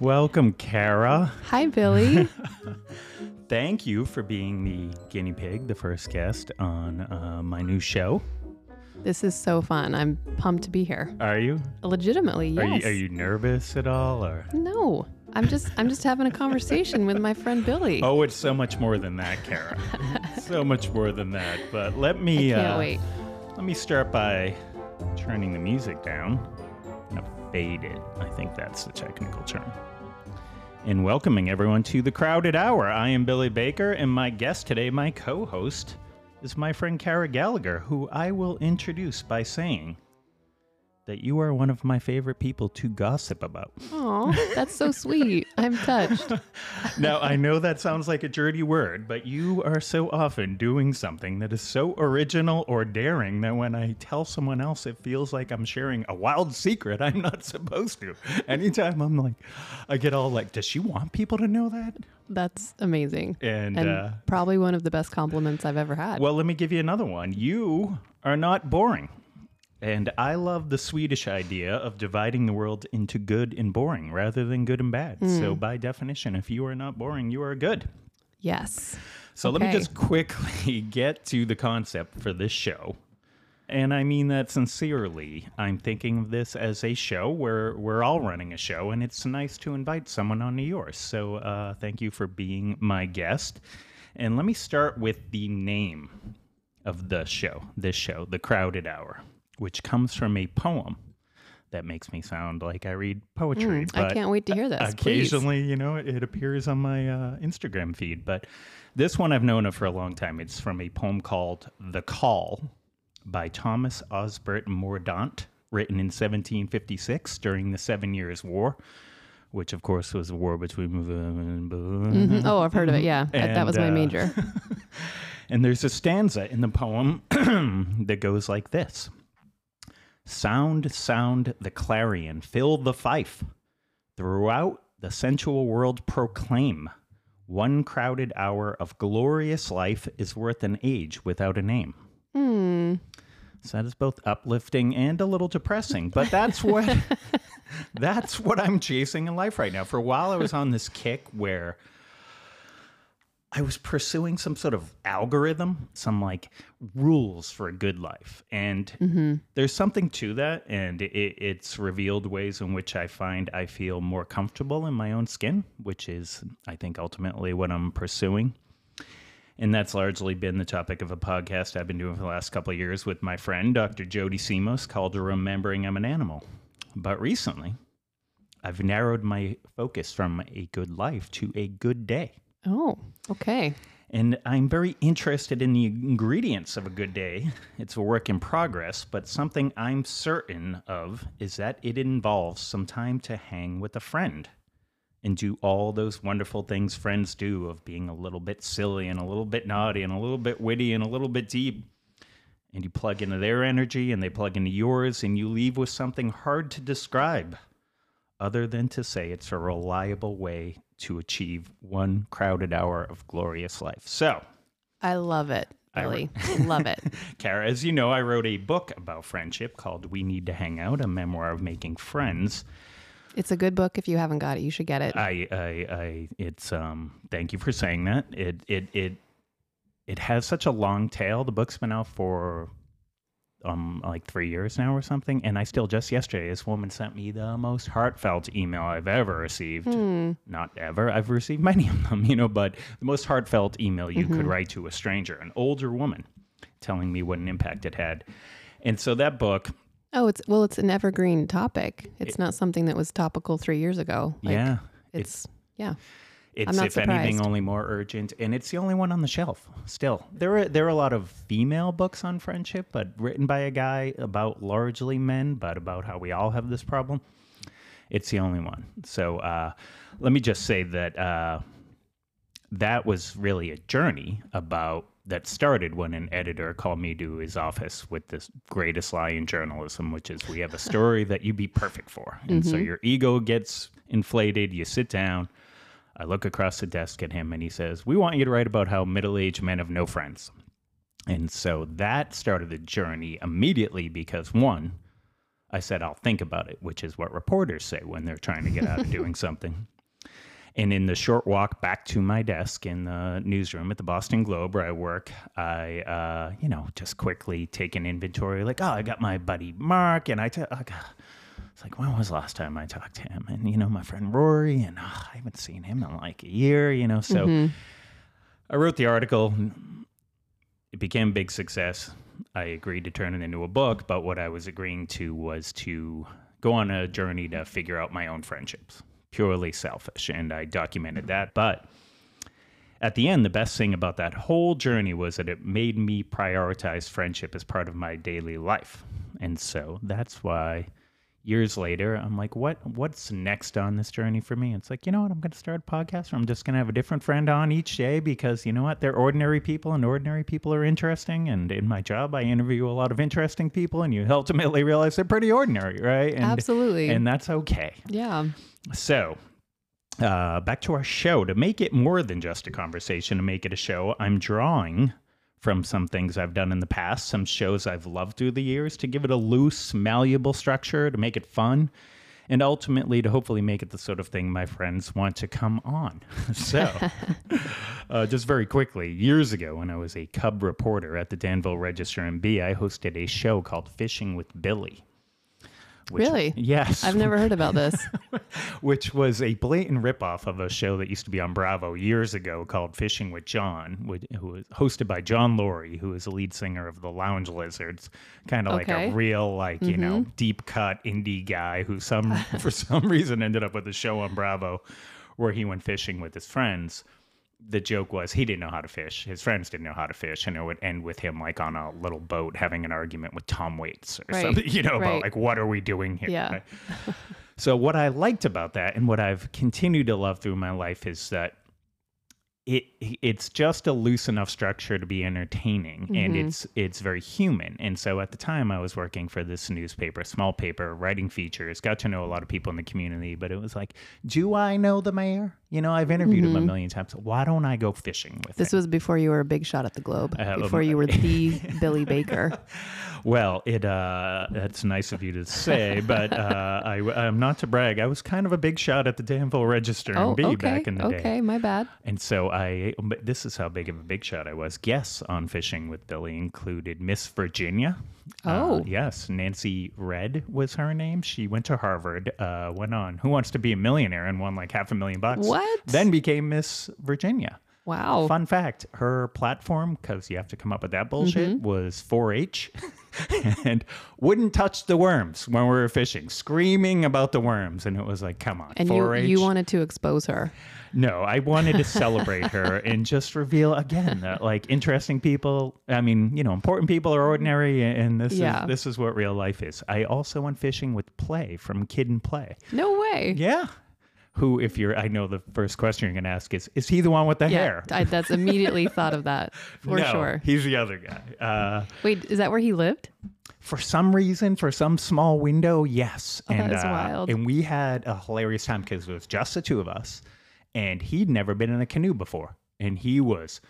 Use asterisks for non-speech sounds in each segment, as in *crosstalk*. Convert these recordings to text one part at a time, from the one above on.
Welcome, Kara. Hi, Billy. *laughs* Thank you for being the guinea pig, the first guest on uh, my new show. this is so fun. I'm pumped to be here. Are you? Legitimately, yes. Are you are you nervous at all or No, I'm just I'm just having a conversation with my friend Billy. *laughs* Oh, it's so much more than that, Kara. *laughs* so much more than that. But let me Can't uh, wait. let me start by turning the music down. Gonna fade it. I think that's the technical term. And welcoming everyone to the Crowded Hour. I am Billy Baker, and my guest today, my co-host, is my friend Kara Gallagher, who I will introduce by saying that you are one of my favorite people to gossip about. Oh, that's so *laughs* sweet. I'm touched. *laughs* now, I know that sounds like a dirty word, but you are so often doing something that is so original or daring that when I tell someone else, it feels like I'm sharing a wild secret I'm not supposed to. Anytime I'm like, I get all like, does she want people to know that? That's amazing. And, And uh, probably one of the best compliments I've ever had. well, let me give you another one. You are not boring. And I love the Swedish idea of dividing the world into good and boring rather than good and bad. So, by definition, if you are not boring, you are good. yes. So let me just quickly *laughs* get to the concept for this show. And I mean that sincerely. I'm thinking of this as a show where we're all running a show, and it's nice to invite someone onto yours. So uh, thank you for being my guest. And let me start with the name of the show, this show, The Crowded Hour, which comes from a poem that makes me sound like I read poetry. Mm, I can't wait to hear this. Please. occasionally you know it, appears on my uh, instagram feed but this one i've known of for a long time it's from a poem called the call by thomas osbert mordaunt written in 1756 during the seven years war which of course was a war between Mhm. Oh, I've heard of it. Yeah, that, that was my And, uh, major. *laughs* and there's a stanza in the poem *clears throat* that goes like this Sound, sound the clarion, fill the fife. Throughout the sensual world proclaim. One crowded hour of glorious life is worth an age without a name. Hmm. So that is both uplifting and a little depressing, but that's what *laughs* *laughs* that's what I'm chasing in life right now. For a while I was on this kick where I was pursuing some sort of algorithm, some like rules for a good life. And mm-hmm. there's something to that. And it, it's revealed ways in which I find I feel more comfortable in my own skin, which is, I think, ultimately what I'm pursuing. And that's largely been the topic of a podcast I've been doing for the last couple of years with my friend, Dr. Jody Simos, called Remembering I'm an Animal. But recently, I've narrowed my focus from a good life to a good day. Oh, okay. And I'm very interested in the ingredients of a good day. It's a work in progress, but something I'm certain of is that it involves some time to hang with a friend and do all those wonderful things friends do of being a little bit silly and a little bit naughty and a little bit witty and a little bit deep. And you plug into their energy and they plug into yours, and you leave with something hard to describe other than to say it's a reliable way to achieve one crowded hour of glorious life. So, I love it, Really, I *laughs* love it. *laughs* Kara, as you know, I wrote a book about friendship called We Need to Hang Out, a memoir of making friends. It's a good book. If you haven't got it, you should get it. I, I, I, it's, um, thank you for saying that. It, it, it, it has such a long tail. The book's been out for, um, like three years now or something. And I still just yesterday, this woman sent me the most heartfelt email I've ever received. Hmm. Not ever. I've received many of them, *laughs* you know, but the most heartfelt email you Mm-hmm. could write to a stranger, an older woman, telling me what an impact it had. And so that book, Oh, it's well, it's an evergreen topic. It's not something that was topical three years ago. Like, yeah, it's yeah. It's if anything only more urgent, and it's the only one on the shelf. Still, there are there are a lot of female books on friendship, but written by a guy about largely men, but about how we all have this problem. It's the only one. So uh, let me just say that uh, that was really a journey about that started when an editor called me to his office with this greatest lie in journalism, which is we have a story that you'd be perfect for. And so your ego gets inflated, you sit down. I look across the desk at him and he says, We want you to write about how middle aged men have no friends. And so that started the journey immediately because one, I said, I'll think about it, which is what reporters say when they're trying to get out of *laughs* doing something. And in the short walk back to my desk in the newsroom at the Boston Globe where I work, I, uh, you know, just quickly take an inventory like, oh, I got my buddy Mark, and I, t- I got, it's like, when was the last time I talked to him? And, you know, my friend Rory, and oh, I haven't seen him in like a year, you know. So mm-hmm. I wrote the article. It became a big success. I agreed to turn it into a book, but what I was agreeing to was to go on a journey to figure out my own friendships, purely selfish. And I documented that. But at the end, the best thing about that whole journey was that it made me prioritize friendship as part of my daily life. And so that's why years later, I'm like, what what's next on this journey for me? It's like, you know what, I'm gonna start a podcast where I'm just gonna have a different friend on each day because you know what? They're ordinary people and ordinary people are interesting. And in my job I interview a lot of interesting people and you ultimately realize they're pretty ordinary, right? And, Absolutely. And that's okay. yeah. So, uh, back to our show. To make it more than just a conversation, to make it a show, I'm drawing from some things I've done in the past, some shows I've loved through the years, to give it a loose, malleable structure, to make it fun, and ultimately to hopefully make it the sort of thing my friends want to come on. *laughs* so, *laughs* uh, just very quickly, years ago when I was a cub reporter at the Danville Register and Bee, I hosted a show called Fishing with Billy. Which- Really? Yes. I've never heard about this. *laughs* which was a blatant ripoff of a show that used to be on Bravo years ago called Fishing with John, which- who was hosted by John Lurie, who is the lead singer of the Lounge Lizards, kind of like a real, like you know, mm-hmm. deep cut indie guy who some *laughs* for some reason ended up with a show on Bravo where he went fishing with his friends. The joke was he didn't know how to fish. His friends didn't know how to fish, and it would end with him like on a little boat having an argument with Tom Waits or Right. something, *laughs* you know, about like what are we doing here? Yeah. right? So what I liked about that and what I've continued to love through my life is that it it's just a loose enough structure to be entertaining and mm-hmm. it's it's very human. And so at the time I was working for this newspaper, small paper, writing features, got to know a lot of people in the community, but it was like, do I know the mayor? You know, I've interviewed him a million times. Why don't I go fishing with This him? was before you were a big shot at the Globe. Uh, before you were the *laughs* Billy Baker. Well, it uh, that's nice of you to say, but uh, I, I'm not to brag. I was kind of a big shot at the Danville Register and Oh, Bee okay. back in the okay, day. Okay, my bad. And so I, this is how big of a big shot I was. Guests on Fishing with Billy included Miss Virginia. Uh, Oh. yes. Nancy Redd was her name. She went to Harvard, uh, went on Who Wants to Be a Millionaire and won like half a million bucks. What? Then became Miss Virginia. Wow. Fun fact her platform, because you have to come up with that bullshit, Mm-hmm. was 4 H *laughs* and wouldn't touch the worms when we were fishing, screaming about the worms. And it was like, come on, And you, 4 H. you wanted to expose her. No, I wanted to celebrate her and just reveal again that like interesting people. I mean, you know, important people are ordinary, and this Yeah. is this is what real life is. I also went fishing with Play from Kid and Play. No way. Yeah. Who, if you're, I know the first question you're going to ask is, is he the one with the Yeah, hair? I, that's immediately thought of that *laughs* for no, sure. He's the other guy. Uh, Wait, is that where he lived? for some reason, for some small window, yes. Oh, that and is uh, wild. and we had a hilarious time because it was just the two of us, and he'd never been in a canoe before, and he was.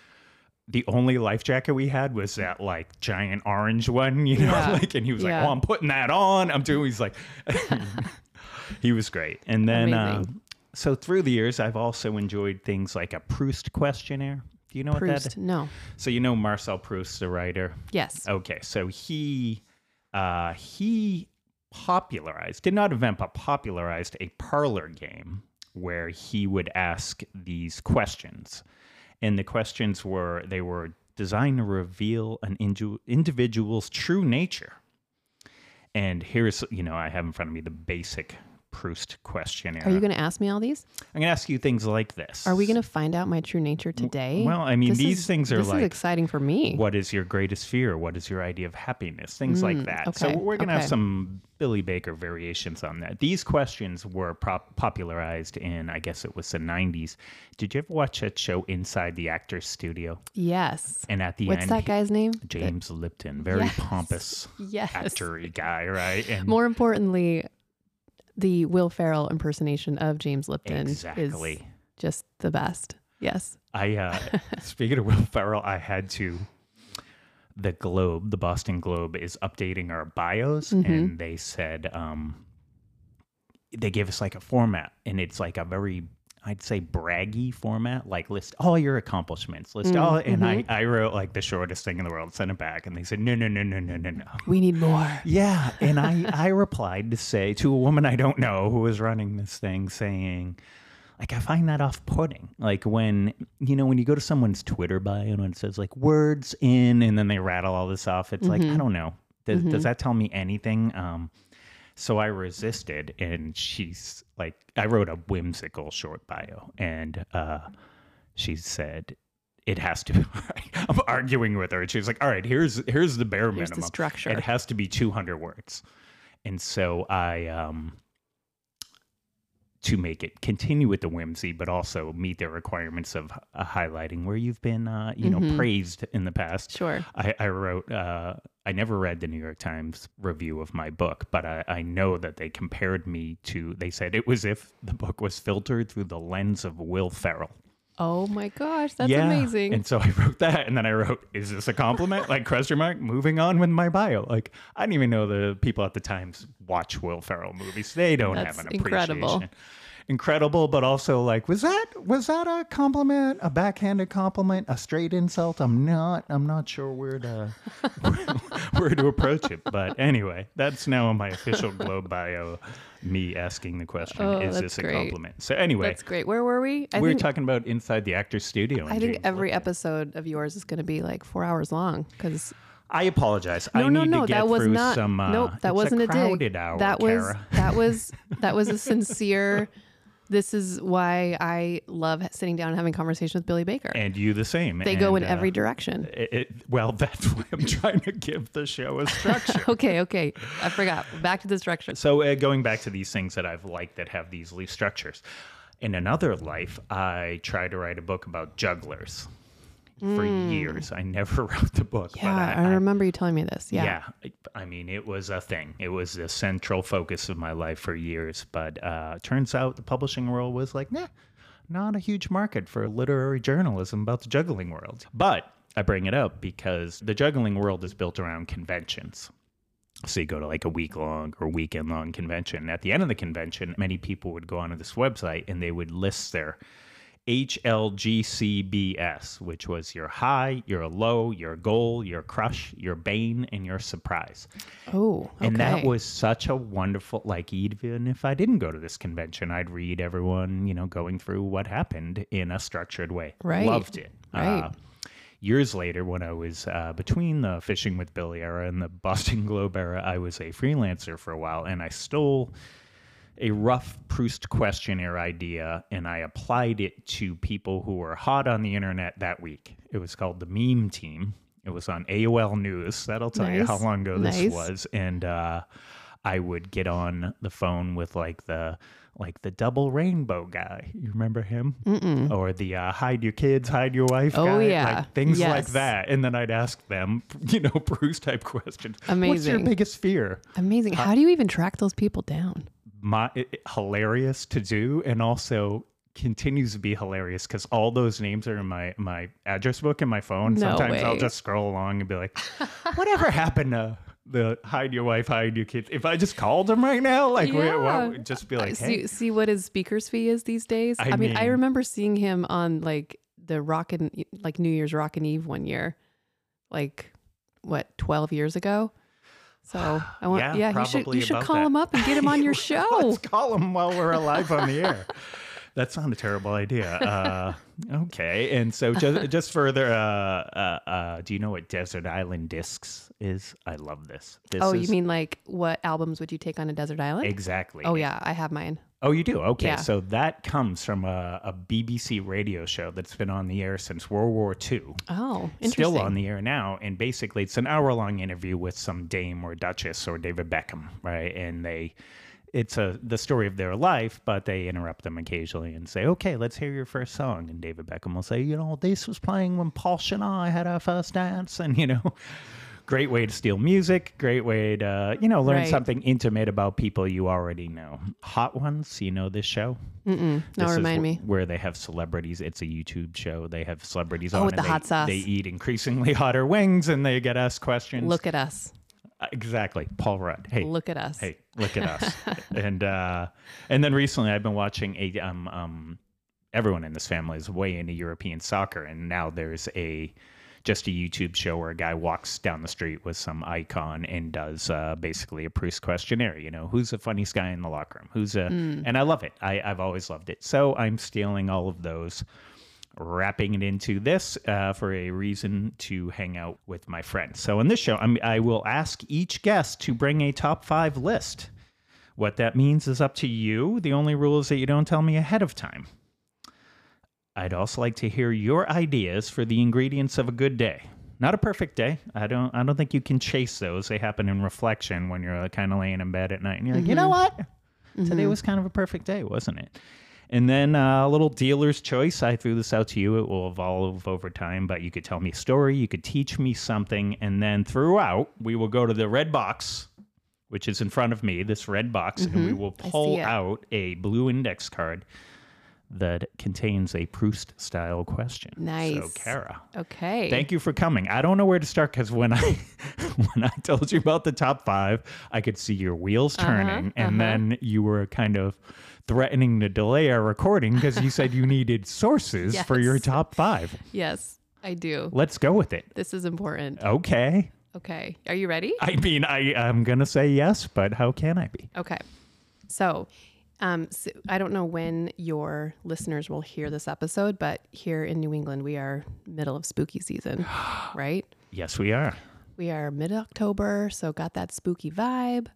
The only life jacket we had was that like giant orange one, you know, Yeah. *laughs* like, and he was Yeah. like, "Oh, I'm putting that on." I'm doing. He's like, *laughs* he was great. And then, um, so through the years, I've also enjoyed things like a Proust questionnaire. Do you know what that? Proust. No. So you know Marcel Proust, the writer. Yes. Okay, so he uh, he popularized, did not invent, but popularized a parlor game where he would ask these questions, and the questions were they were designed to reveal an indi- individual's true nature. And here's you know I have in front of me the basic Proust questionnaire. Are you going to ask me all these? I'm gonna ask you things like this. Are we going to find out my true nature today? Well, I mean, This these is- things are this like is exciting for me. what is your greatest fear? What is your idea of happiness? Things like that. So Mm, we're going to have some Billy Baker variations on that. These questions were prop- popularized in, I guess it was the 90s. Did you ever watch that show Inside the Actor's Studio? Yes. And at the end. What's end, that guy's name? James Lipton, very Yes. pompous *laughs* Yes. actory guy, right? And More importantly, the Will Ferrell impersonation of James Lipton exactly. is just the best. Yes. I uh *laughs* speaking of Will Ferrell, I had to the Globe, the Boston Globe, is updating our bios, and they said um, they gave us like a format, and it's like a very I'd say braggy format, like list all your accomplishments, list all, mm-hmm. and I, mm-hmm. I wrote like the shortest thing in the world, sent it back, and they said no, no, no, no, no, no, no. We need more. Yeah, and I *laughs* I replied to say to a woman I don't know who was running this thing, saying. Like I find that off-putting. Like when you know when you go to someone's Twitter bio and it says like words in, and then they rattle all this off. It's like I mm-hmm. don't know. Does, does that tell me anything? Um, so I resisted, and she's like, I wrote a whimsical short bio, and uh, she said, "It has to." *laughs* I'm arguing with her, and she's like, "All right, here's here's the bare Here's the minimum. structure. It has to be 200 words." And so I, um, to make it continue with the whimsy, but also meet the requirements of uh, highlighting where you've been, uh, you know, praised in the past. Sure. I, I wrote, uh, I never read the New York Times review of my book, but I, I know that they compared me to, they said it was if the book was filtered through the lens of Will Ferrell. Oh my gosh, that's yeah. amazing. And so I wrote that, and then I wrote, "Is this a compliment?" like question mark. Moving on with my bio. Like I didn't even know the people at the Times watch Will Ferrell movies. They don't That's have an appreciation. incredible. Incredible, but also like, was that was that a compliment, a backhanded compliment, a straight insult? I'm not. I'm not sure where to *laughs* where to approach it. But anyway, that's now in my official Globe bio. Me asking the question, Oh, "Is this a great. compliment?" So anyway, That's great. Where were we? I we were think talking about inside the actor's studio. I think James every Lipton. episode of yours is going to be like four hours long because I apologize. no, I no, need no, to get that was not. some. Uh, nope, that it's wasn't a a, dig. hour. that was Kara. that was that was a *laughs* sincere. This is why I love sitting down and having conversation with Billy Baker. and you the same. they go in uh, every direction. It, it- well, *laughs* that's why I'm trying to give the show a structure. *laughs* Okay, okay, I forgot. Back to the structure. so, uh, going back to these things that I've liked that have these loose structures. In another life, I tried to write a book about jugglers for years. I never *laughs* wrote the book. Yeah, but I, I, remember you telling me this. Yeah. yeah I- i mean it was a thing it was the central focus of my life for years but uh turns out the publishing world was like nah not a huge market for literary journalism about the juggling world but i bring it up because the juggling world is built around conventions so you go to like a week long or weekend long convention. At the end of the convention, many people would go onto this website and they would list their HLGCBS, which was your high, your low, your goal, your crush, your bane, and your surprise. Oh, okay. And that was such a wonderful, like, even if I didn't go to this convention, I'd read everyone, you know, going through what happened in a structured way. Right. Loved it. Right. Uh, years later, when I was uh, between the Fishing with Billy era and the *laughs* Boston Globe era, I was a freelancer for a while and I stole a rough Proust questionnaire idea and I applied it to people who were hot on the internet that week. It was called the Meme Team. It was on AOL News. That'll tell you how long ago this Nice. was. And uh, I would get on the phone with like the like the double rainbow guy. You remember him? Mm-mm. Or the uh, hide your kids, hide your wife. Oh, guy? yeah. like things like that. And then I'd ask them, *laughs* you know, *laughs* Proust type questions. Amazing. What's your biggest fear? Amazing. How do you even track those people down? My it- hilarious to do and also continues to be hilarious because all those names are in my my address book in my phone No sometimes i'll just scroll along and be like *laughs* whatever happened to the hide your wife hide your kids if i just called them right now like Yeah. what, just be like see, hey see what his speaker's fee is these days. I I, mean, I remember seeing him on like the Rockin' like New Year's Rockin' Eve one year, like what twelve years ago. So I want, *sighs* Yeah, yeah, you should you should call that. him up and get him on your *laughs* show. let's call them while we're alive on the air *laughs* that's not a terrible idea uh, okay and so just *laughs* just further uh, uh, uh, do you know what desert island discs is i love this, this oh, is, you mean like what albums would you take on a desert island? exactly Oh yeah, I have mine. Oh, you do? Okay. Yeah. So that comes from a, a BBC radio show that's been on the air since World War II. Oh, interesting. Still on the air now. And basically, it's an hour long interview with some dame or duchess or David Beckham, right? And they. It's a the story of their life, but they interrupt them occasionally and say, "Okay, let's hear your first song." And David Beckham will say, "You know, this was playing when Paul and I had our first dance," *laughs* and you know, great way to steal music. Great way to you know learn Right. something intimate about people you already know. Hot ones, you know this show. Mm-mm. No, This remind me. Where they have celebrities. It's a YouTube show. They have celebrities Oh, on. with and the they, hot sauce. They eat increasingly *laughs* hotter wings, and they get asked questions. Look at us. Uh, exactly, Paul Rudd. Hey, Look at us. hey, look at us. *laughs* and uh, and then recently, I've been watching a um um. Everyone in this family is way into European soccer, and now there's a just a YouTube show where a guy walks down the street with some icon and does uh, basically a Proust questionnaire. You know, who's the funniest guy in the locker room? Who's a and I love it. I, I've always loved it. So I'm stealing all of those, wrapping it into this uh, for a reason to hang out with my friends. So in this show, I'm, I will ask each guest to bring a top five list. What that means is up to you. The only rule is that you don't tell me ahead of time. I'd also like to hear your ideas for the ingredients of a good day. Not a perfect day. I don't. I don't think you can chase those. They happen in reflection when you're kind of laying in bed at night and you're like, you know what? Today was kind of a perfect day, wasn't it? And then uh, a little dealer's choice. I threw this out to you. It will evolve over time, but you could tell me a story. You could teach me something, and then throughout, we will go to the red box, which is in front of me. This red box, and we will Mm-hmm. See pull out a blue index card that contains a Proust style question. So, Nice. Kara, Okay. thank you for coming. I don't know where to start because when I *laughs* when I told you about the top five, I could see your wheels Uh-huh, turning, and then you were kind of threatening to delay our recording because you said you *laughs* needed sources for your top five. Yes, I do. Let's go with it. This is important. Okay. Okay. Are you ready? I mean, I I'm gonna say yes, but how can I be? Okay. So, um, so I don't know when your listeners will hear this episode, but here in New England, we are middle of spooky season, *gasps* right? Yes, we are. We are mid October, so got that spooky vibe.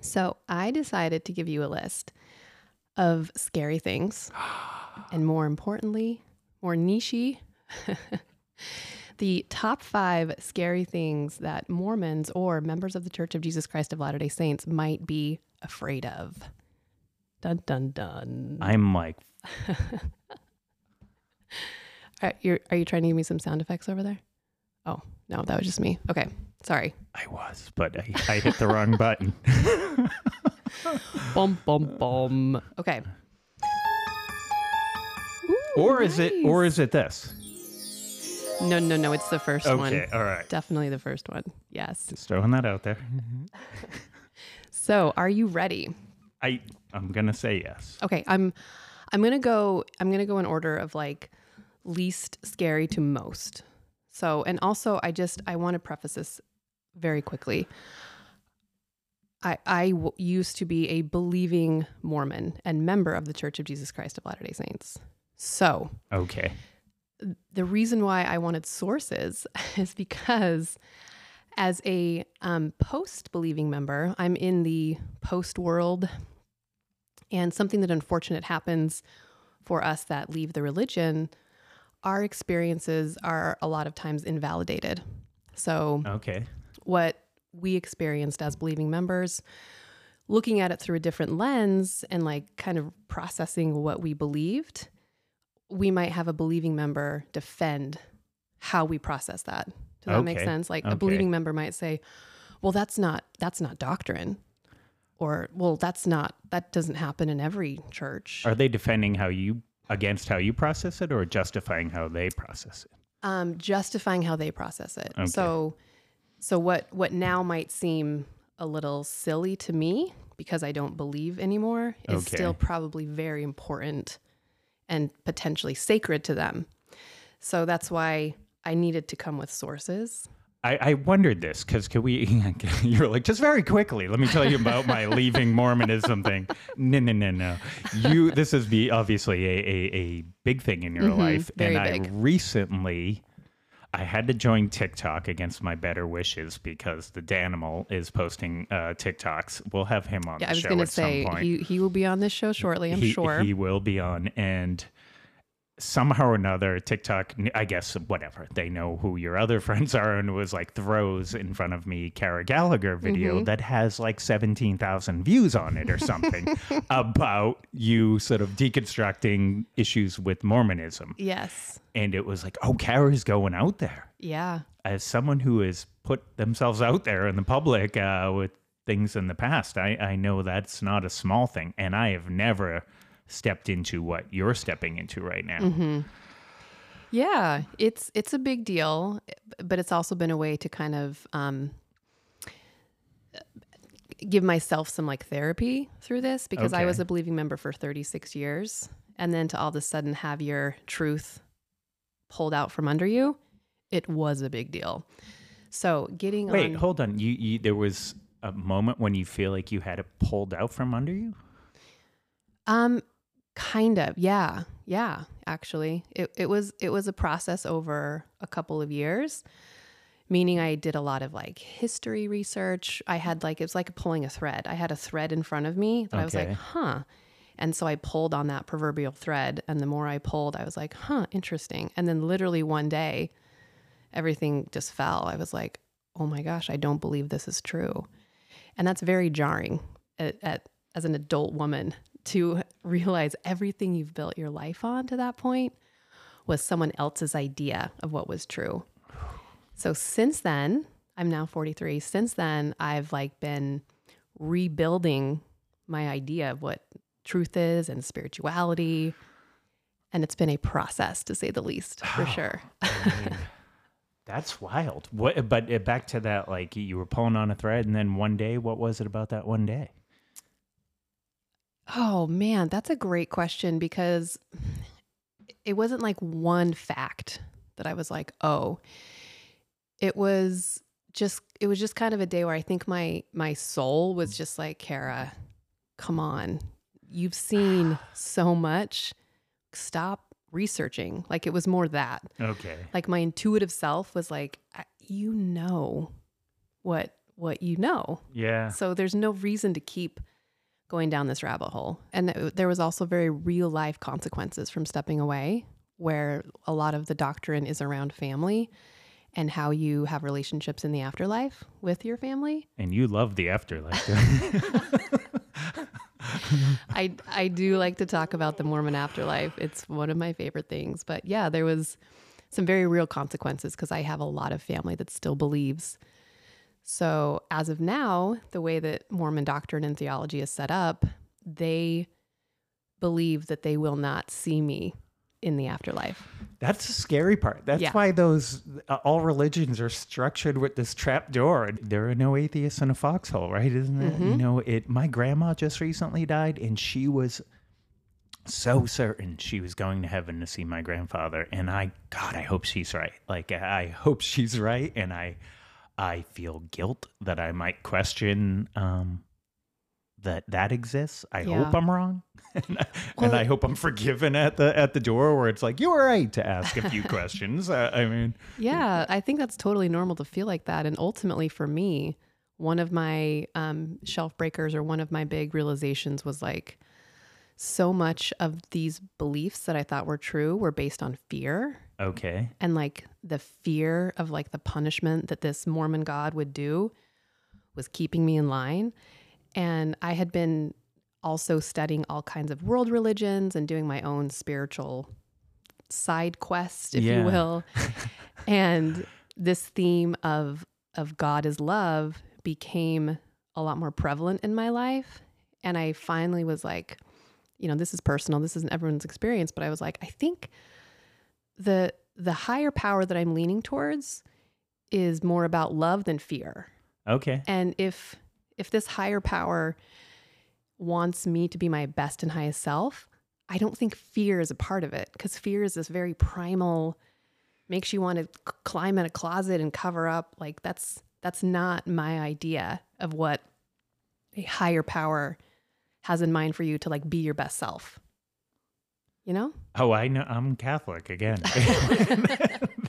So I decided to give you a list of scary things, *gasps* and more importantly, more nichey. *laughs* the top five scary things that Mormons or members of the Church of Jesus Christ of Latter day Saints might be afraid of. Dun dun dun. I'm like, *laughs* Are, you're, you trying to give me some sound effects over there? Oh, no, that was just me. Okay, sorry. I was, but I, I hit the wrong button. Bum bum bum. Okay. or is it? Or is it this? No, no, no. It's the first Okay. one. Okay, all right. Definitely the first one. Yes. Just throwing that out there. *laughs* So, are you ready? I I'm gonna say yes. Okay, I'm I'm going to go I'm to go in order of like least scary to most. So, and also I just I want to preface this very quickly. I I w- used to be a believing Mormon and member of the Church of Jesus Christ of Latter-day Saints. So, Okay. the reason why I wanted sources *laughs* is because as a um, post believing member, I'm in the post world. And something that unfortunate happens for us that leave the religion, our experiences are a lot of times invalidated. So, Okay. what we experienced as believing members, looking at it through a different lens and like kind of processing what we believed, we might have a believing member defend how we process that. Does that make sense? Like Okay. a believing member might say, "Well, that's not that's not doctrine." Or, "Well, that's not that doesn't happen in every church." Are they defending how you against how you process it, or justifying how they process it? um, justifying how they process it. Okay. So, so what what now might seem a little silly to me because I don't believe anymore is Okay. still probably very important and potentially sacred to them. So that's why I needed to come with sources. I, I wondered this because could we? *laughs* You're like just very quickly. Let me tell you about my leaving Mormonism thing. No, no, no, no. You. This is be obviously a, a, a big thing in your life, Mm-hmm. very and big. I recently. I had to join TikTok against my better wishes because the Danimal is posting uh, TikToks. We'll have him on Yeah, the I was show going to at say some point. he he will be on this show shortly. I'm he, sure. he will be on and somehow or another tiktok i guess whatever they know who your other *laughs* friends are and was like throws in front of me kara gallagher video Mm-hmm. that has like 17000 views on it or something *laughs* about you sort of deconstructing issues with mormonism yes. and it was like oh kara's going out there Yeah. As someone who has put themselves out there in the public uh, with things in the past, I, I know that's not a small thing. And I have never stepped into what you're stepping into right now. Mm-hmm. Yeah, it's it's a big deal, but it's also been a way to kind of um, give myself some like therapy through this because I was a believing member for 36 years, and then to all of a sudden have your truth pulled out from under you, it was a big deal. So getting Wait, on, hold on. You, you there was a moment when you feel like you had it pulled out from under you? Um, kind of, yeah, yeah. Actually, it it was it was a process over a couple of years. Meaning, I did a lot of like history research. I had like it was like pulling a thread. I had a thread in front of me that I was like, huh. And so I pulled on that proverbial thread, and the more I pulled, I was like, huh, interesting. And then literally one day, everything just fell. I was like, oh my gosh, I don't believe this is true. And that's very jarring at, at, as an adult woman to realize everything you've built your life on to that point was someone else's idea of what was true. So since then, I'm now 43. Since then, I've like been rebuilding my idea of what truth is and spirituality. And it's been a process to say the least, for *sighs* sure. That's wild. What? But uh, back to that, like you were pulling on a thread, and then one day, what was it about that one day? Oh man, that's a great question because it wasn't like one fact that I was like, "Oh." It was just it was just kind of a day where I think my my soul was just like, "Kara, come on. You've seen *sighs* so much. Stop researching." Like it was more that. Okay. Like my intuitive self was like, "You know what what you know." Yeah. So there's no reason to keep going down this rabbit hole. And th- there was also very real life consequences from stepping away, where a lot of the doctrine is around family and how you have relationships in the afterlife with your family. And you love the afterlife. *laughs* I I do like to talk about the Mormon afterlife. It's one of my favorite things. But yeah, there was some very real consequences because I have a lot of family that still believes. So as of now, the way that Mormon doctrine and theology is set up, they believe that they will not see me in the afterlife. That's the scary part. That's Yeah. why those uh, all religions are structured with this trap door. There are no atheists in a foxhole, right? Isn't it? Mm-hmm. You know, it. My grandma just recently died, and she was so certain she was going to heaven to see my grandfather. And I, God, I hope she's right. Like I hope she's right, and I, I feel guilt that I might question. um that that exists. I hope I'm wrong, *laughs* and, I, and I hope I'm forgiven at the at the door where it's like you were right to ask a few *laughs* questions. Uh, I mean, Yeah, I think that's totally normal to feel like that. And ultimately, for me, one of my um, shelf breakers or one of my big realizations was like so much of these beliefs that I thought were true were based on fear okay, and like the fear of like the punishment that this Mormon God would do was keeping me in line. And I had been also studying all kinds of world religions and doing my own spiritual side quest, if Yeah. you will. *laughs* and this theme of of God is love became a lot more prevalent in my life. And I finally was like, you know, this is personal. This isn't everyone's experience, but I was like, I think the the higher power that I'm leaning towards is more about love than fear. okay, And if if this higher power wants me to be my best and highest self, I don't think fear is a part of it because fear is this very primal makes you want to c- climb in a closet and cover up like that's that's not my idea of what a higher power has in mind for you to like be your best self. You know? Oh, I know. I'm Catholic again. *laughs*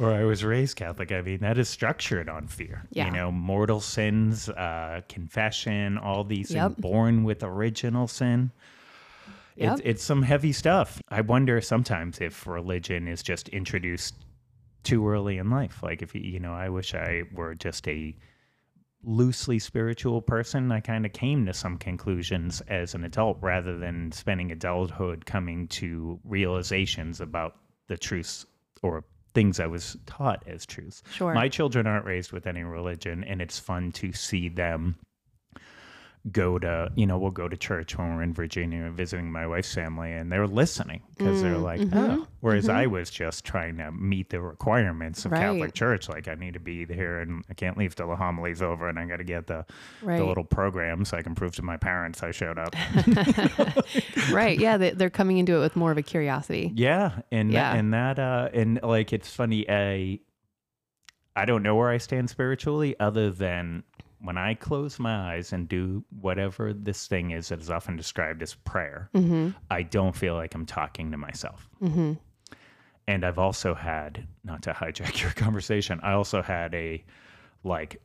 or I was raised Catholic. I mean, that is structured on fear. Yeah. You know, mortal sins, uh, confession, all these Yep. things, born with original sin. It's, Yep. it's some heavy stuff. I wonder sometimes if religion is just introduced too early in life. Like, if you know, I wish I were just a loosely spiritual person. I kind of came to some conclusions as an adult rather than spending adulthood coming to realizations about the truths or things I was taught as truths. Sure. My children aren't raised with any religion, and it's fun to see them go to you know we'll go to church when we're in virginia visiting my wife's family and they're listening because they're mm, like mm-hmm. oh whereas i mm-hmm. was just trying to meet the requirements of catholic church like i need to be here and i can't leave till the homily's over and i got to get the, Right. the little program so i can prove to my parents i showed up *laughs* right. Yeah. They, they're coming into it with more of a curiosity. Yeah, and Yeah. and that uh and like it's funny. I I don't know where I stand spiritually, other than when I close my eyes and do whatever this thing is that is often described as prayer. Mm-hmm. I don't feel like I'm talking to myself. Mm-hmm. And I've also had, not to hijack *laughs* your conversation, I also had a like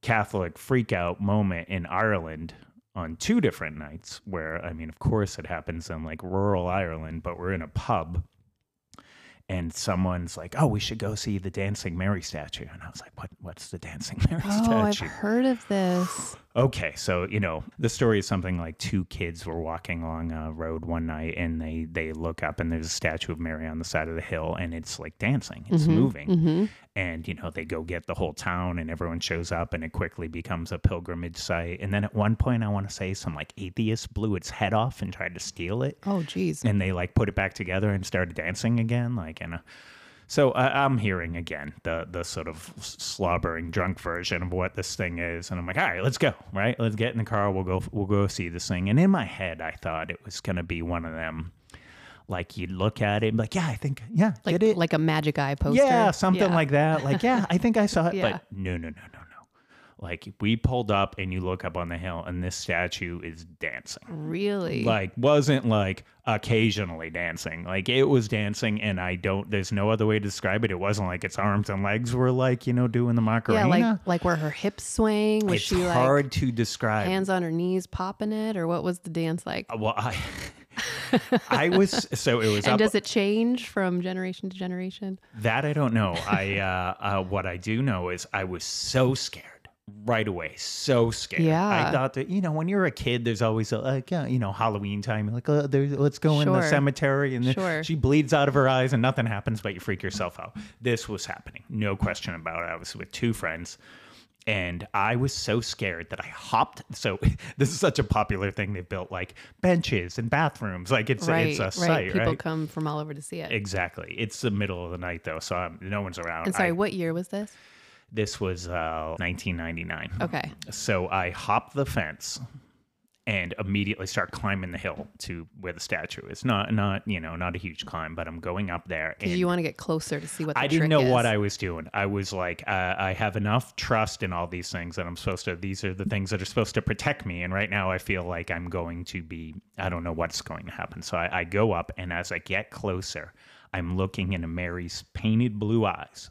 Catholic freak out moment in Ireland on two different nights where, I mean, of course it happens in like rural Ireland, but we're in a pub and someone's like, oh, we should go see the Dancing Mary statue. And I was like, what, what's the Dancing Mary statue? Oh, I've heard of this. Okay, so you know the story is something like two kids were walking along a road one night, and they they look up, and there's a statue of Mary on the side of the hill, and it's like dancing, it's moving, Mm-hmm. and you know they go get the whole town, and everyone shows up, and it quickly becomes a pilgrimage site. And then at one point, I want to say some like atheist blew its head off and tried to steal it, Oh, geez. and they like put it back together and started dancing again, like in a. So I, I'm hearing again the the sort of slobbering drunk version of what this thing is, and I'm like, all right, let's go, right? Let's get in the car. We'll go. We'll go see this thing. And in my head, I thought it was gonna be one of them, like you'd look at it, and be like, yeah, I think, yeah, Like, it, like a magic eye poster. yeah, something Yeah. like that. Like, yeah, I think I saw it, *laughs* Yeah. but no, no, no. Like we pulled up, and you look up on the hill, and this statue is dancing Really? like wasn't like occasionally dancing like it was dancing and i don't there's no other way to describe it it wasn't like its arms and legs were like you know doing the Macarena. yeah, like like where her hips swing. Was it's she like hard to describe hands on her knees popping it, or what was the dance like? well i *laughs* i was so it was *laughs* And up does it change from generation to generation? that i don't know i uh, uh what i do know is i was so scared right away so scared Yeah. i thought that you know when you're a kid there's always a like you know halloween time like there's, let's go in the cemetery and then Sure. she bleeds out of her eyes and nothing happens but you freak yourself out this was happening no question about it i was with two friends and I was so scared that I hopped. So *laughs* this is such a popular thing they've built, like benches and bathrooms. Like it's right, it's a right. site, People right? come from all over to see it. Exactly. It's the middle of the night though, so um, no one's around. and sorry, I- what year was this? This was uh, 1999. Okay. So I hop the fence and immediately start climbing the hill to where the statue is. Not not you know not a huge climb, but I'm going up there. Because you want to get closer to see what the I didn't know is. what I was doing. I was like, uh, I have enough trust in all these things that I'm supposed to. These are the things that are supposed to protect me. And right now, I feel like I'm going to be. I don't know what's going to happen. So I, I go up, and as I get closer, I'm looking into Mary's painted blue eyes,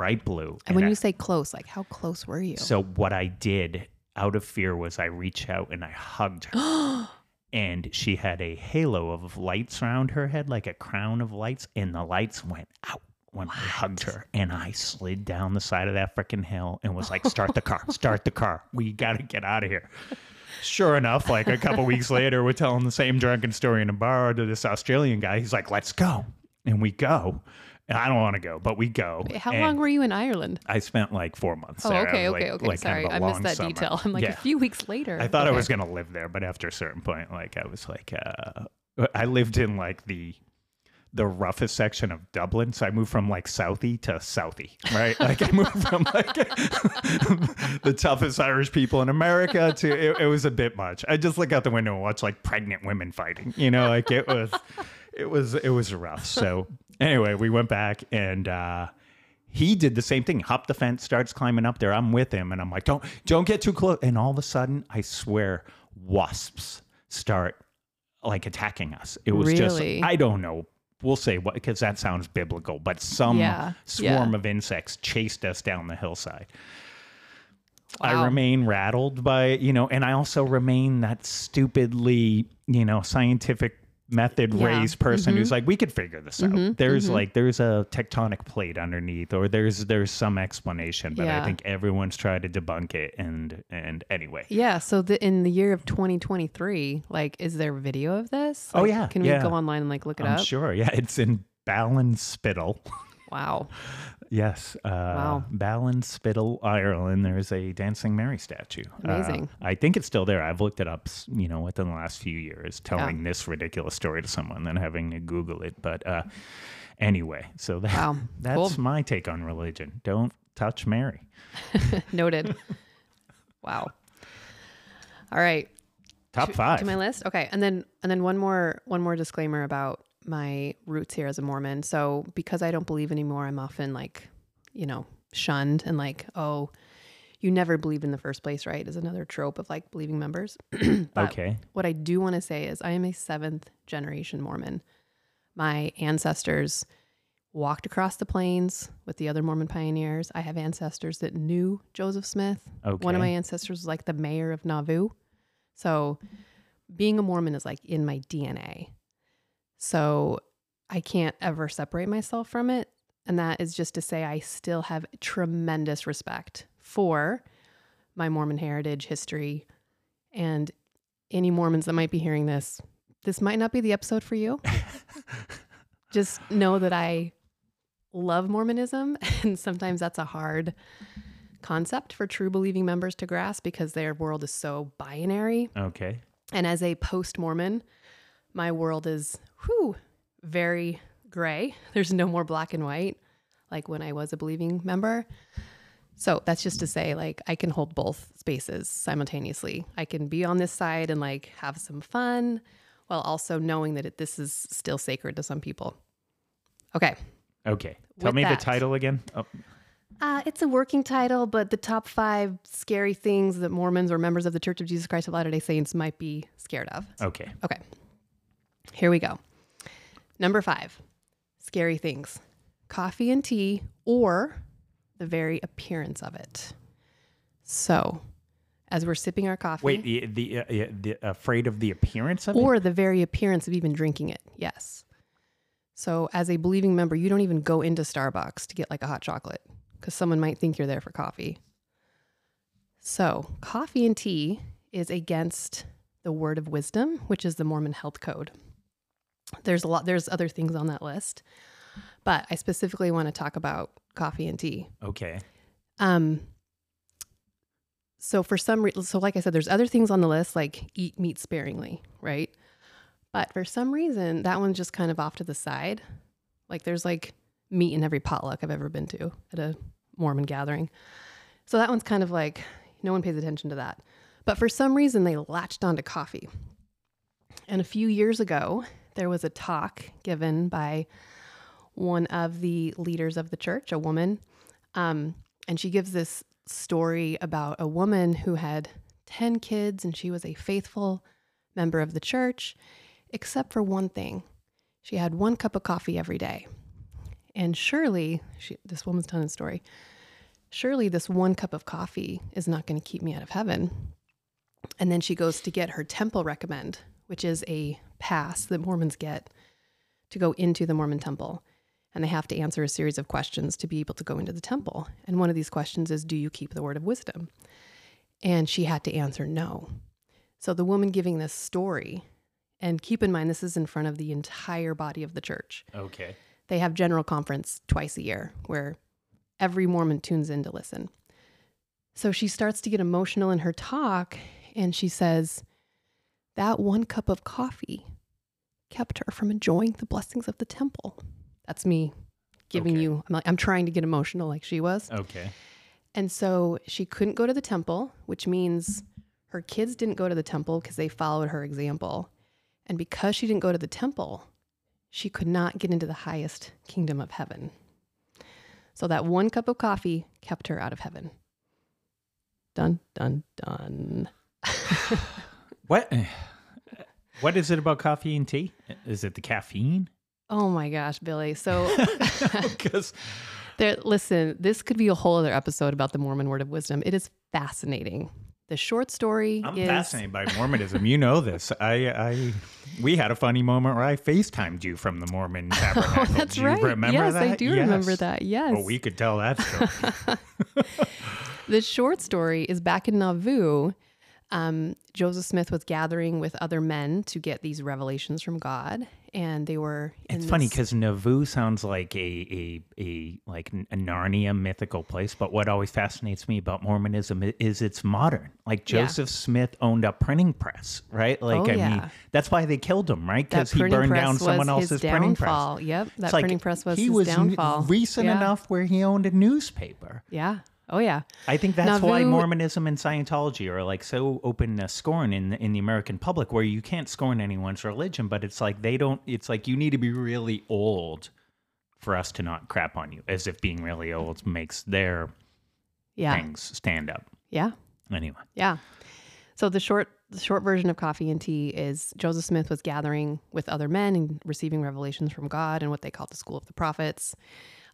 bright blue. And when I- you say close, like how close were you? so what I did out of fear was I reached out and I hugged her. *gasps* and she had a halo of lights around her head, like a crown of lights, and the lights went out when I hugged her. And I slid down the side of that freaking hill and was like, *laughs* Start the car, start the car. We gotta get out of here. *laughs* Sure enough, like a couple weeks later, we're telling the same drunken story in a bar to this Australian guy. He's like, Let's go. And we go. And I don't want to go, but we go. How And- long were you in Ireland? I spent like four months Oh, there. okay, Like- okay, okay. like kind Sorry, of a I missed that summer. detail. I'm like Yeah. a few weeks later. I thought I was going to live there, but after a certain point, like I was like, uh, I lived in like the the roughest section of Dublin. So I moved from like Southie to Southie, right? *laughs* Like I moved from like *laughs* the toughest Irish people in America to it, it was a bit much. I just look out the window and watch like pregnant women fighting, you know, like it was, it was, it was rough. So *laughs* anyway, we went back and, uh, he did the same thing. Hopped the fence, starts climbing up there. I'm with him, and I'm like, "Don't, don't get too close." And all of a sudden, I swear, wasps start like attacking us. It was Really? just, I don't know. We'll say what because that sounds biblical, but some Yeah, swarm yeah. of insects chased us down the hillside. I remain rattled by you know, and I also remain that stupidly, you know, scientific method Yeah. raised person who's like, we could figure this out. Mhm, There's mhm. like there's a tectonic plate underneath, or there's there's some explanation, but I think everyone's tried to debunk it. And and anyway, Yeah. So the, in the year of 2023, like, is there video of this? Oh, yeah, Can we yeah. go online and like look it I'm up? sure, yeah, it's in Ballinspittle. Wow. *laughs* Yes. Uh, Wow. Ballin, Spittle, Ireland. There's a Dancing Mary statue. Uh, Amazing. I think it's still there. I've looked it up, you know, within the last few years, telling this ridiculous story to someone, then having to Google it. But uh, anyway, so that, Wow. *laughs* that's Cool. my take on religion. Don't touch Mary. *laughs* Noted. *laughs* wow. All right. Top five. to my list okay and then and then one more one more disclaimer about my roots here as a mormon so because i don't believe anymore i'm often like you know shunned and like oh you never believed in the first place right is another trope of like believing members *clears throat* okay. what i do want to say is i am a seventh generation mormon my ancestors walked across the plains with the other mormon pioneers i have ancestors that knew joseph smith Okay. one of my ancestors was like the mayor of nauvoo so being a Mormon is like in my DNA. So I can't ever separate myself from it. And that is just to say, I still have tremendous respect for my Mormon heritage, history, and any Mormons that might be hearing this. This might not be the episode for you. *laughs* just know that I love Mormonism. *laughs* And sometimes that's a hard concept for true believing members to grasp because their world is so binary. Okay. And as a post Mormon, my world is whew, very gray. There's no more black and white like when I was a believing member. So that's just to say, like, I can hold both spaces simultaneously. I can be on this side and like have some fun while also knowing that it, this is still sacred to some people. Okay. Okay. Tell With me that- the title again. Oh, Uh, it's a working title, but the top five scary things that Mormons or members of the Church of Jesus Christ of Latter day Saints might be scared of. okay. Okay. Here we go. Number five scary things coffee and tea, or the very appearance of it. So, as we're sipping our coffee, Wait, the, the, uh, the afraid of the appearance of it? or the very appearance of even drinking it. Yes. So, as a believing member, you don't even go into Starbucks to get like a hot chocolate because someone might think you're there for coffee. So, coffee and tea is against the word of wisdom, which is the Mormon health code. There's a lot, there's other things on that list, but I specifically want to talk about coffee and tea. Okay. Um, so for some reason, so like I said, there's other things on the list like eat meat sparingly, right? But for some reason, that one's just kind of off to the side. Like there's like meat in every potluck I've ever been to at a Mormon gathering. So that one's kind of like no one pays attention to that. But for some reason, they latched onto coffee. And a few years ago, there was a talk given by one of the leaders of the church, a woman, um, and she gives this story about a woman who had 10 kids and she was a faithful member of the church, except for one thing. She had one cup of coffee every day. And surely, she, this woman's telling the story, surely this one cup of coffee is not going to keep me out of heaven. And then she goes to get her temple recommend, which is a pass that Mormons get to go into the Mormon temple and they have to answer a series of questions to be able to go into the temple. And one of these questions is Do you keep the word of wisdom? And she had to answer no. So the woman giving this story, and keep in mind, this is in front of the entire body of the church. Okay. They have general conference twice a year where every Mormon tunes in to listen. So she starts to get emotional in her talk and she says, That one cup of coffee kept her from enjoying the blessings of the temple. That's me giving Okay. you, I'm, like, I'm trying to get emotional like she was. Okay. And so she couldn't go to the temple, which means her kids didn't go to the temple because they followed her example. And because she didn't go to the temple, she could not get into the highest kingdom of heaven. So that one cup of coffee kept her out of heaven. Dun, dun, dun. *laughs* What? Eh, what is it about coffee and tea? Is it the caffeine? Oh my gosh, Billy. So *laughs* *laughs* Because There, listen, this could be a whole other episode about the Mormon word of wisdom. It is fascinating. The short story I'm is fascinated by Mormonism. You know this. I, I, we had a funny moment where I FaceTimed you from the Mormon *laughs* oh, Tabernacle. Oh, that's do you right. Remember yes, that? I do remember that. Yes. Well, we could tell that story. The short story is back in Nauvoo. Um, Joseph Smith was gathering with other men to get these revelations from God. and they were. It's funny because Nauvoo sounds like a, a a like a Narnia mythical place, but what always fascinates me about Mormonism is it's modern. Like Yeah. Joseph Smith owned a printing press, right? Like Oh, I mean, yeah. that's why they killed him, right? Because he burned down someone else's printing press. downfall. Yep, that It's like printing press was he his was downfall. recent Yeah. enough where he owned a newspaper. Yeah. Oh yeah. I think that's why Mormonism and Scientology are like so open to scorn in the, in the American public, where you can't scorn anyone's religion, but it's like they don't. It's like you need to be really old for us to not crap on you, as if being really old makes their Yeah. things stand up. Yeah. Anyway, Yeah. So the short the short version of coffee and tea is Joseph Smith was gathering with other men and receiving revelations from God and what they called the school of the prophets.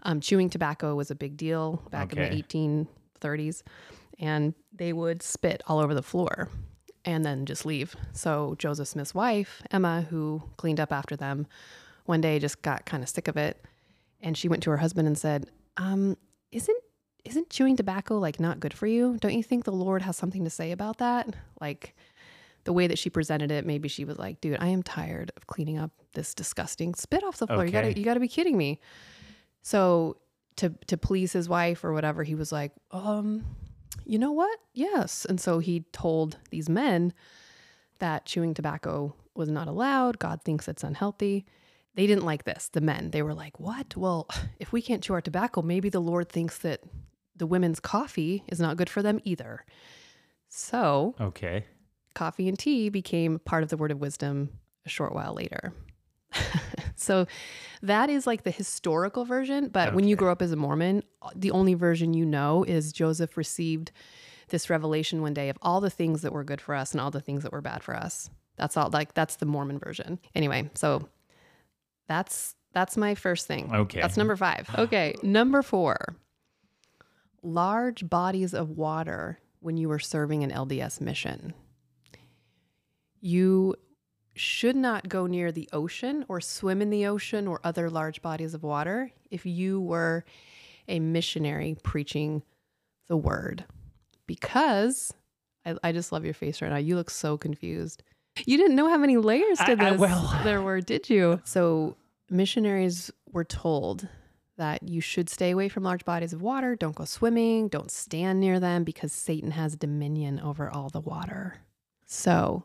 Um, chewing tobacco was a big deal back in the 1830s, and they would spit all over the floor and then just leave. So Joseph Smith's wife Emma, who cleaned up after them, one day just got kind of sick of it, and she went to her husband and said, um, "Isn't isn't chewing tobacco like not good for you? Don't you think the Lord has something to say about that? Like the way that she presented it, maybe she was like, dude, I am tired of cleaning up this disgusting spit off the floor. You gotta you gotta be kidding me. So to to please his wife or whatever, he was like, um, you know what? Yes. And so he told these men that chewing tobacco was not allowed. God thinks it's unhealthy. They didn't like this, the men. They were like, What? Well, *sighs* if we can't chew our tobacco, maybe the Lord thinks that the women's coffee is not good for them either. So okay, coffee and tea became part of the word of wisdom a short while later. *laughs* so that is like the historical version. But when you grow up as a Mormon, the only version you know is Joseph received this revelation one day of all the things that were good for us and all the things that were bad for us. That's all like that's the Mormon version. Anyway, so that's that's my first thing. Okay. That's number 5. Okay, *sighs* number 4. Large bodies of water when you were serving an LDS mission. You should not go near the ocean or swim in the ocean or other large bodies of water if you were a missionary preaching the word. Because I, I just love your face right now. You look so confused. You didn't know how many layers to I- this I- well- *laughs* there were, did you? So missionaries were told that you should stay away from large bodies of water. Don't go swimming. Don't stand near them because Satan has dominion over all the water. So,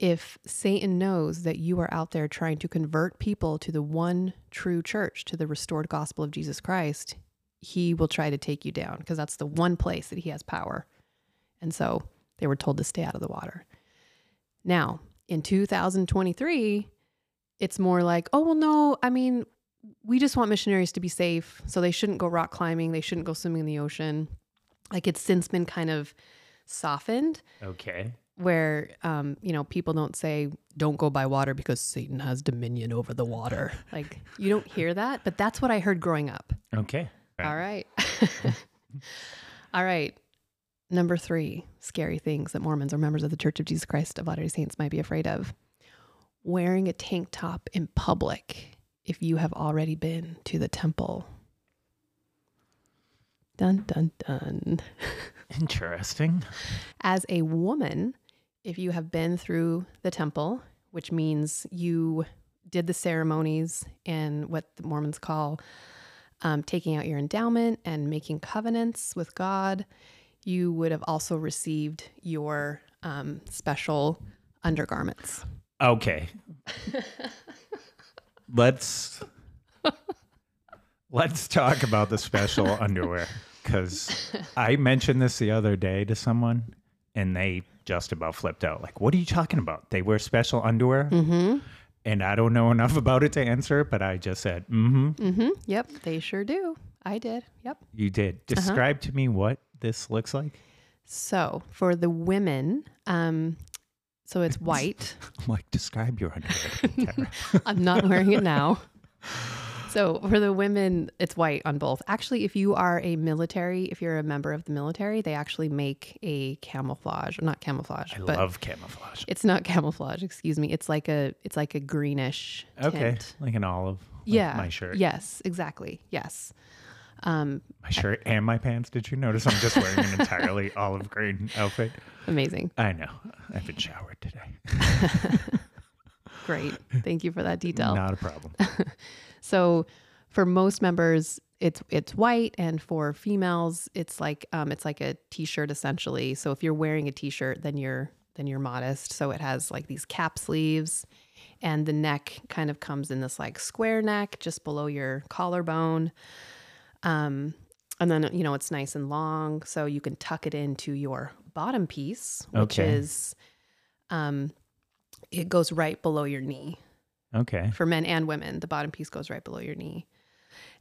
if Satan knows that you are out there trying to convert people to the one true church, to the restored gospel of Jesus Christ, he will try to take you down because that's the one place that he has power. And so they were told to stay out of the water. Now, in 2023, it's more like, oh, well, no, I mean, we just want missionaries to be safe. So they shouldn't go rock climbing. They shouldn't go swimming in the ocean. Like it's since been kind of softened okay. Where, um, you know, people don't say, don't go by water because Satan has dominion over the water. *laughs* Like you don't hear that, but that's what I heard growing up. Okay. All right. *laughs* All right. Number three, scary things that Mormons or members of the Church of Jesus Christ of Latter day Saints might be afraid of. Wearing a tank top in public if you have already been to the temple. Dun, dun, dun. *laughs* Interesting. As a woman, if you have been through the temple, which means you did the ceremonies and what the Mormons call um, taking out your endowment and making covenants with God, you would have also received your um, special undergarments. Okay. *laughs* let's let's talk about the special underwear because I mentioned this the other day to someone, and they just about flipped out. Like, what are you talking about? They wear special underwear, Mm-hmm. and I don't know *laughs* enough about it to answer. But I just said, "Mm-hmm." Mm-hmm. Yep, they sure do. I did. Yep. You did. Describe to me what this looks like. So for the women, um, so it's *laughs* white. I'm like, describe your underwear. *laughs* I'm not wearing it now. So for the women, it's white on both. Actually, if you are a military, if you're a member of the military, they actually make a camouflage, not camouflage, I but love camouflage. it's not camouflage. Excuse me. It's like a it's like a greenish Okay, tint. like an olive. like Yeah. my shirt. Yes, exactly. Yes. Um, My shirt and my pants. Did you notice I'm just wearing an entirely *laughs* olive green outfit? amazing. I know. I've been showered today. *laughs* Great. Thank you for that detail. Not a problem. *laughs* So for most members, it's it's white, and for females, it's like um, it's like a t-shirt essentially. So if you're wearing a t-shirt, then you're then you're modest. So it has like these cap sleeves, and the neck kind of comes in this like square neck just below your collarbone. Um, and then you know it's nice and long, so you can tuck it into your bottom piece, which Okay. is um, it goes right below your knee Okay. for men and women. The bottom piece goes right below your knee.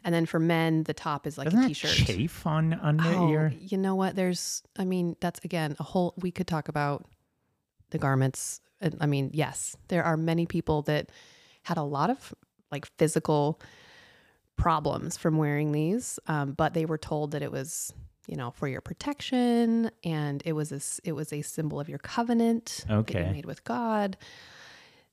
And then for men, the top is like Doesn't a that t-shirt. chafe on under Oh, your? you know what? There's, I mean, that's again a whole. We could talk about the garments. I mean, yes, there are many people that had a lot of like physical problems from wearing these, um, but they were told that it was, you know, for your protection, and it was a, it was a symbol of your covenant that Okay. you made with God.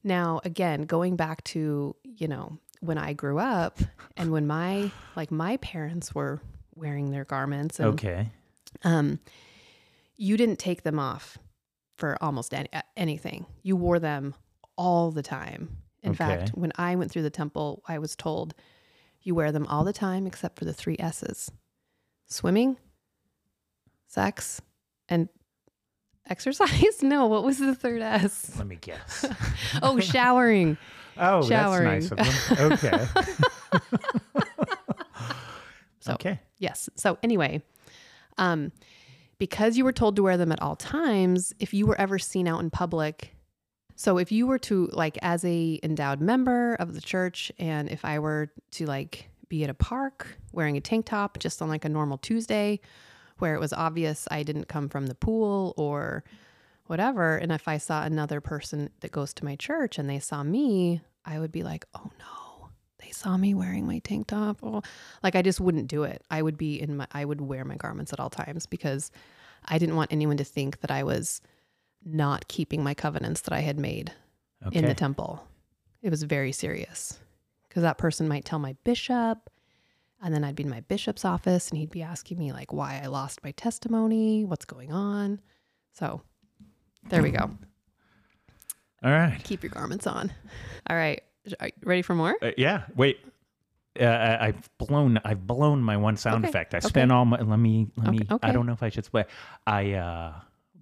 Now, again, going back to you know when I grew up, and when my like my parents were wearing their garments, and Okay. um, you didn't take them off for almost any, anything. You wore them all the time. In Okay. fact, when I went through the temple, I was told you wear them all the time except for the three S's swimming, sex, and exercise. *laughs* No, what was the third S? Let me guess. *laughs* Oh, showering. *laughs* Oh, Showering. that's nice of them. Okay. So- okay. Yes. So anyway, um, because you were told to wear them at all times, if you were ever seen out in public, so if you were to like as a endowed member of the church, and if I were to like be at a park wearing a tank top just on like a normal Tuesday, where it was obvious I didn't come from the pool or whatever, and if I saw another person that goes to my church and they saw me, I would be like, oh no, they saw me wearing my tank top. Oh, like I just wouldn't do it. I would be in my I would wear my garments at all times because I didn't want anyone to think that I was not keeping my covenants that I had made Okay. in the temple. It was very serious because that person might tell my bishop and then I'd be in my bishop's office and he'd be asking me like why I lost my testimony, what's going on. So there we go. All right. Keep your garments on. All right. Are you ready for more? Uh, yeah. Wait. Uh, I- I've blown. I've blown my one sound Okay, effect. I okay. spent all my. Let me. Let Okay, me. okay. I don't know if I should play. I. uh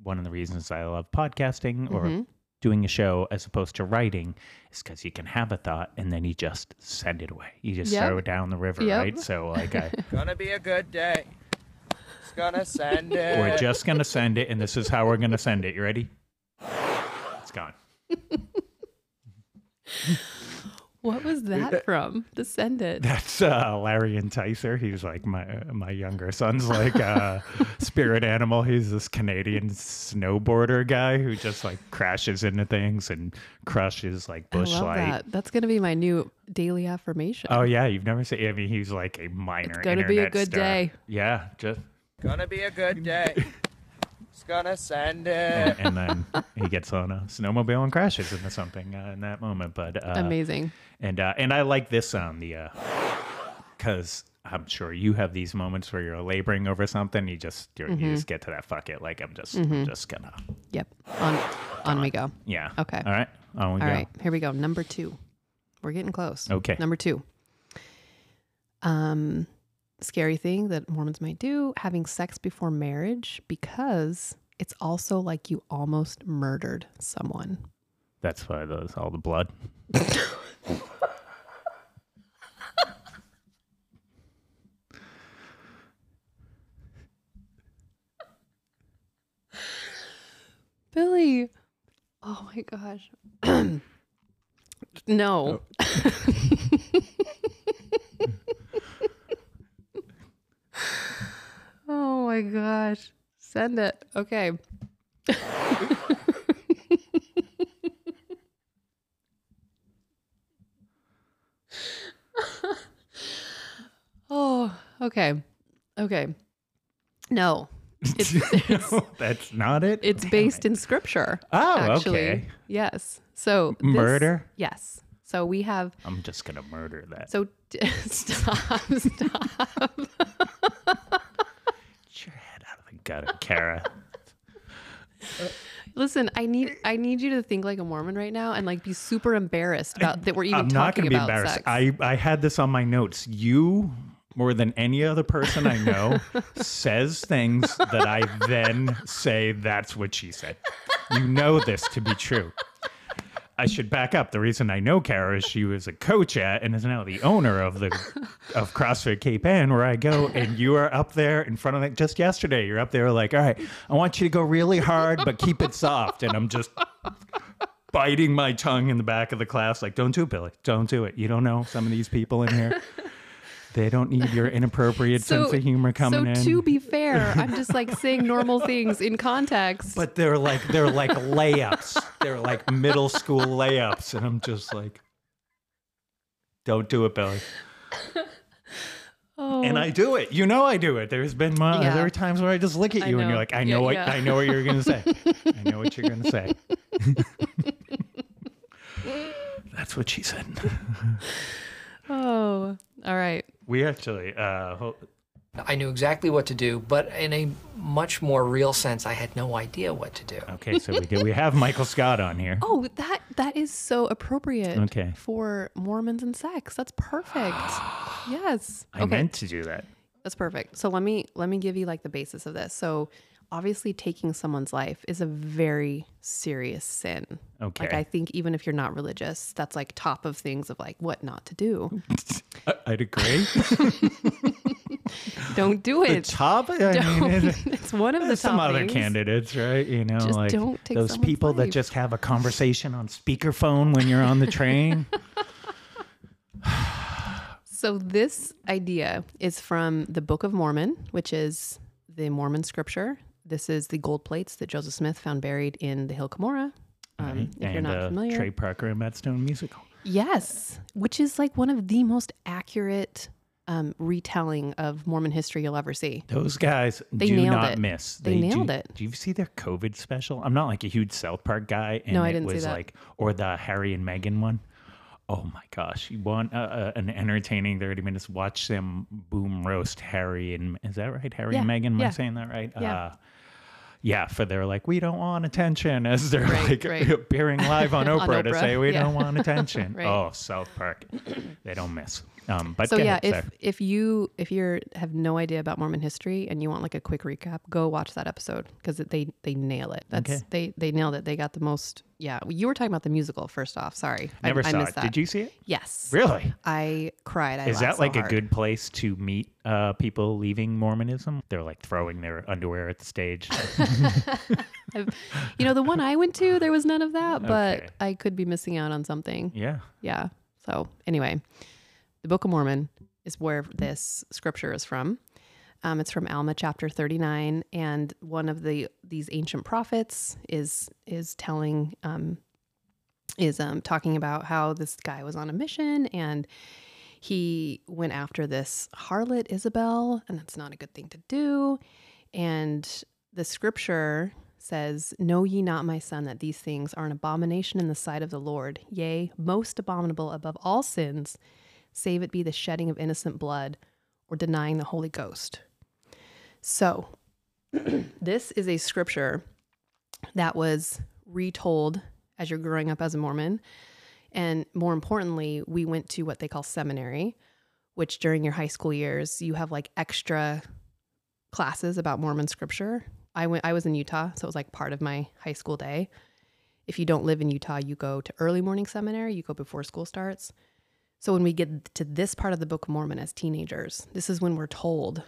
One of the reasons I love podcasting or Mhm. Doing a show as opposed to writing is because you can have a thought and then you just send it away. You just Yep. throw it down the river, Yep. right? So like I. *laughs* Gonna be a good day. It's gonna send *laughs* it. We're just gonna send it, and this is how we're gonna send it. You ready? It's gone. *laughs* What was that from? To send it. That's uh, Larry Enticer. He's like my my younger son's like uh, *laughs* spirit animal. He's this Canadian snowboarder guy who just like crashes into things and crushes like I love light. that. That's gonna be my new daily affirmation. Oh yeah, you've never seen. I mean, he's like a minor. It's gonna be a good star. day. Yeah, just Gonna be a good day. It's gonna send and, it. and then he gets on a snowmobile and crashes into something uh, in that moment. But uh, Amazing. And uh, and I like this sound, the because I'm sure you have these moments where you're laboring over something. You just you're, Mm-hmm. you just get to that fuck it. Like I'm just I'm just gonna Yep. On on we go. yeah. Okay. All right. On we All go. right. Here we go. Number two. We're getting close. Okay. Number two. Um scary thing that Mormons might do, having sex before marriage because it's also like you almost murdered someone. That's why those all the blood. Billy. Oh my gosh. *clears throat* no. *laughs* oh my gosh. Send it. Okay. *laughs* oh, okay. Okay. No. *laughs* It's No, that's not it. it's Damn based it. in scripture. Oh, actually. okay. Yes. So this- Murder? Yes. So we have. I'm just gonna murder that. So *laughs* stop. Stop. Get your head out of the gutter, Kara. *laughs* Listen, I need I need you to think like a Mormon right now and like be super embarrassed about that we're even talking about. I'm not going to be embarrassed. sex. I, I had this on my notes. You, more than any other person I know, *laughs* says things that I then say, that's what she said. You know this to be true. I should back up. The reason I know Kara is she was a coach at and is now the owner of the of CrossFit Cape Ann, where I go. And you are up there in front of it. Just yesterday, you're up there like, all right, I want you to go really hard, but keep it soft. And I'm just biting my tongue in the back of the class, like, don't do it, Billy. Don't do it. You don't know some of these people in here. They don't need your *laughs* inappropriate sense of humor coming so in. to be fair, I'm just like *laughs* saying normal things in context. but they're like they're like layups. They're like middle school layups, and I'm just like, don't do it, Billy. oh, And I oh. do it. You know I do it. There's been mo- Yeah. there are times where I just look at you and you're like, I Yeah, know what yeah. I know what you're gonna say. I know what you're gonna say. *laughs* That's what she said. Oh, all right. We actually uh ho- I knew exactly what to do, but in a much more real sense, I had no idea what to do. okay, so we do, we have Michael Scott on here. Oh, that that is so appropriate. Okay. For Mormons and sex, that's perfect. *gasps* yes. I okay. meant to do that. That's perfect. So let me let me give you like the basis of this. So obviously taking someone's life is a very serious sin. Okay. Like I think even if you're not religious, that's like top of things of like what not to do. *laughs* I'd agree. *laughs* Don't do the it. top. I mean, it- *laughs* it's one of the some other things. candidates, right? You know, Just like don't take those people that just have a conversation on speakerphone when you're on the train. *sighs* So this idea is from the Book of Mormon, which is the Mormon scripture. This is the gold plates that Joseph Smith found buried in the Hill Cumorah. Um, if you're and not uh, familiar, Trey Parker and Matt Stone musical. Yes, which is like one of the most accurate um, retelling of Mormon history you'll ever see. Those guys They do nailed not it. miss. They nailed do, it. Do you see their COVID special? I'm not like a huge South Park guy, and No, I didn't see was that. like, or the Harry and Meghan one. Oh my gosh, you want uh, uh, an entertaining 30 minutes? Watch them boom roast Harry and is that right? Harry and Yeah, Meghan, am yeah. I saying that right? Yeah. Uh, yeah, for they're like, we don't want attention *laughs* as they're Right, like right. appearing live *laughs* on Oprah, to Oprah, say we yeah. don't want *laughs* attention. Right. Oh, South Park, they don't miss. Um, but So yeah, ahead, if if you if you're have no idea about Mormon history and you want like a quick recap, go watch that episode because they they nail it. That's Okay. they they nailed it. They got the most. Yeah, you were talking about the musical first off. Sorry, never I, saw I it. missed that. Did you see it? Yes, Really? I cried. I Is that like a good place to meet uh, people leaving Mormonism? They're like throwing their underwear at the stage. *laughs* You know, the one I went to, there was none of that, but Okay. I could be missing out on something. yeah. Yeah. So anyway, the Book of Mormon is where this scripture is from. Um, it's from Alma chapter 39, and one of the these ancient prophets is is telling um, is um, talking about how this guy was on a mission and he went after this harlot Isabel, and that's not a good thing to do. And the scripture says, Know ye not, my son, that these things are an abomination in the sight of the Lord, yea, most abominable above all sins, save it be the shedding of innocent blood or denying the Holy Ghost. So, *clears throat* this is a scripture that was retold as you're growing up as a Mormon. And more importantly, we went to what they call seminary, which during your high school years, you have like extra classes about Mormon scripture. I went I was in Utah, so it was like part of my high school day. If you don't live in Utah, you go to early morning seminary, you go before school starts. So when we get to this part of the Book of Mormon as teenagers, this is when we're told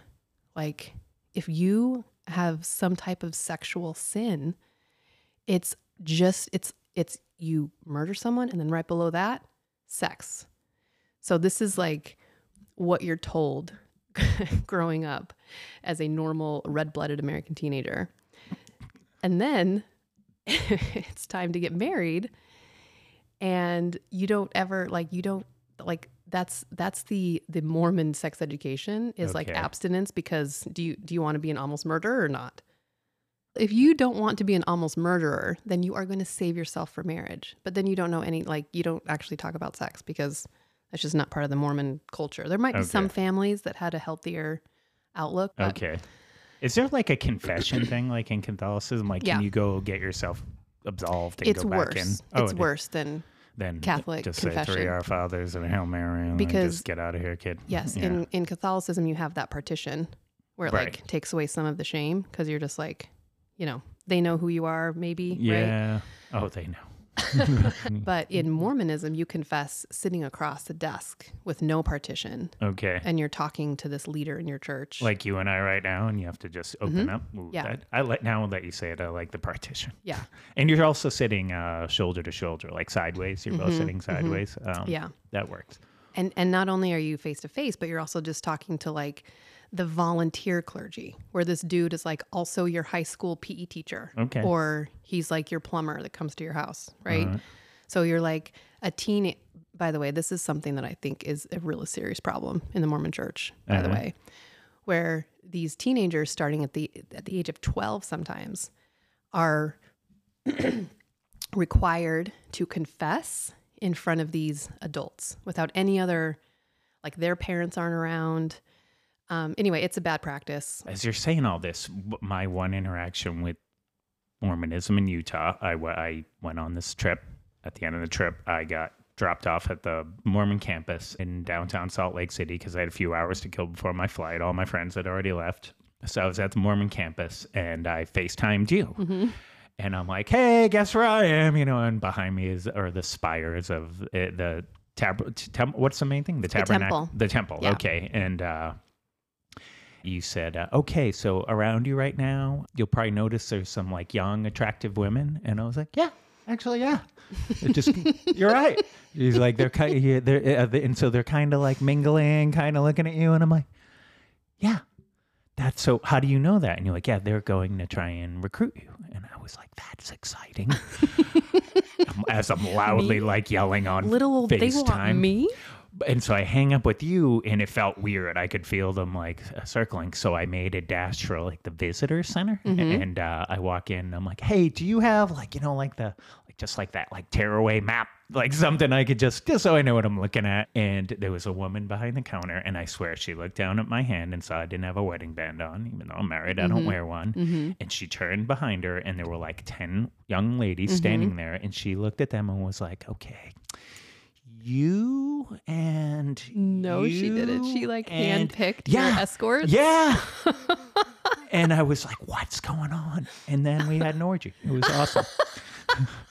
like if you have some type of sexual sin, it's just it's it's you murder someone and then right below that, sex. So this is like what you're told *laughs* growing up as a normal red-blooded American teenager. And then *laughs* it's time to get married and you don't ever like you don't like that's that's the the Mormon sex education is like abstinence because do you do you want to be an almost murderer or not? If you don't want to be an almost murderer, then you are going to save yourself for marriage. But then you don't know any like you don't actually talk about sex because that's just not part of the Mormon culture. There might be some families that had a healthier outlook. But Okay. Is there like a confession thing like in Catholicism? Like, Yeah. can you go get yourself absolved and It's go back in. worse. Oh, it's it- worse than Then Catholic just say three confession. Our Fathers and a Hail Mary, and Because- just get out of here, kid. yes. Yeah. In in Catholicism, you have that partition where it Right. like takes away some of the shame because you're just like, you know, they know who you are, maybe, right? yeah. Oh, they know. *laughs* But in Mormonism, you confess sitting across the desk with no partition, Okay. and you're talking to this leader in your church. like you and I right now, and you have to just open up. Ooh, Mm-hmm. Yeah. that- I let now that you say it, I like the partition. yeah, *laughs* And you're also sitting uh, shoulder to shoulder, like sideways. You're both sitting sideways. Um, Mm-hmm. yeah. that works. and and not only are you face to face but you're also just talking to like the volunteer clergy where this dude is like also your high school PE teacher Okay. or he's like your plumber that comes to your house right so you're like a teen by the way this is something that I think is a really serious problem in the Mormon church by the Uh-huh. way where these teenagers starting at the at the age of 12 sometimes are *clears throat* required to confess in front of these adults without any other like their parents aren't around um, anyway it's a bad practice As you're saying all this, my one interaction with Mormonism in Utah, I, I went on this trip. At the end of the trip, I got dropped off at the Mormon campus in downtown Salt Lake City because I had a few hours to kill before my flight. All my friends had already left. So I was at the Mormon campus and I FaceTimed you. And I'm like, hey, guess where I am? You know, and behind me is, are the spires of uh, the tab, what's the main thing? The tabernacle. temple. The temple. Yeah. Okay. And, uh, you said, uh, okay, so around you right now, you'll probably notice there's some like young, attractive women. And I was like, yeah, actually, yeah. It just, *laughs* you're right. He's like, they're kind of, they're, uh, and so they're kind of like mingling, kind of looking at you. And I'm like, yeah, that's so, how do you know that? And you're like, yeah, they're going to try and recruit you. And I was like, that's exciting. *laughs* As I'm loudly like yelling on little old they want me And so I hang up with you, and it felt weird. I could feel them like uh, circling. So I made a dash for like the visitor center, and uh, I walk in. I'm like, "Hey, do you have like you know like the like just like that like tearaway map, like something I could just just so I know what I'm looking at?" And there was a woman behind the counter, and I swear she looked down at my hand and saw I didn't have a wedding band on, even though I'm married. I don't wear one. And she turned behind her, and there were like ten young ladies standing there, and she looked at them and was like, "Okay." You and no she didn't she like and- handpicked yeah, your escorts Yeah. *laughs* and I was like, what's going on? And then we had an orgy. It was awesome.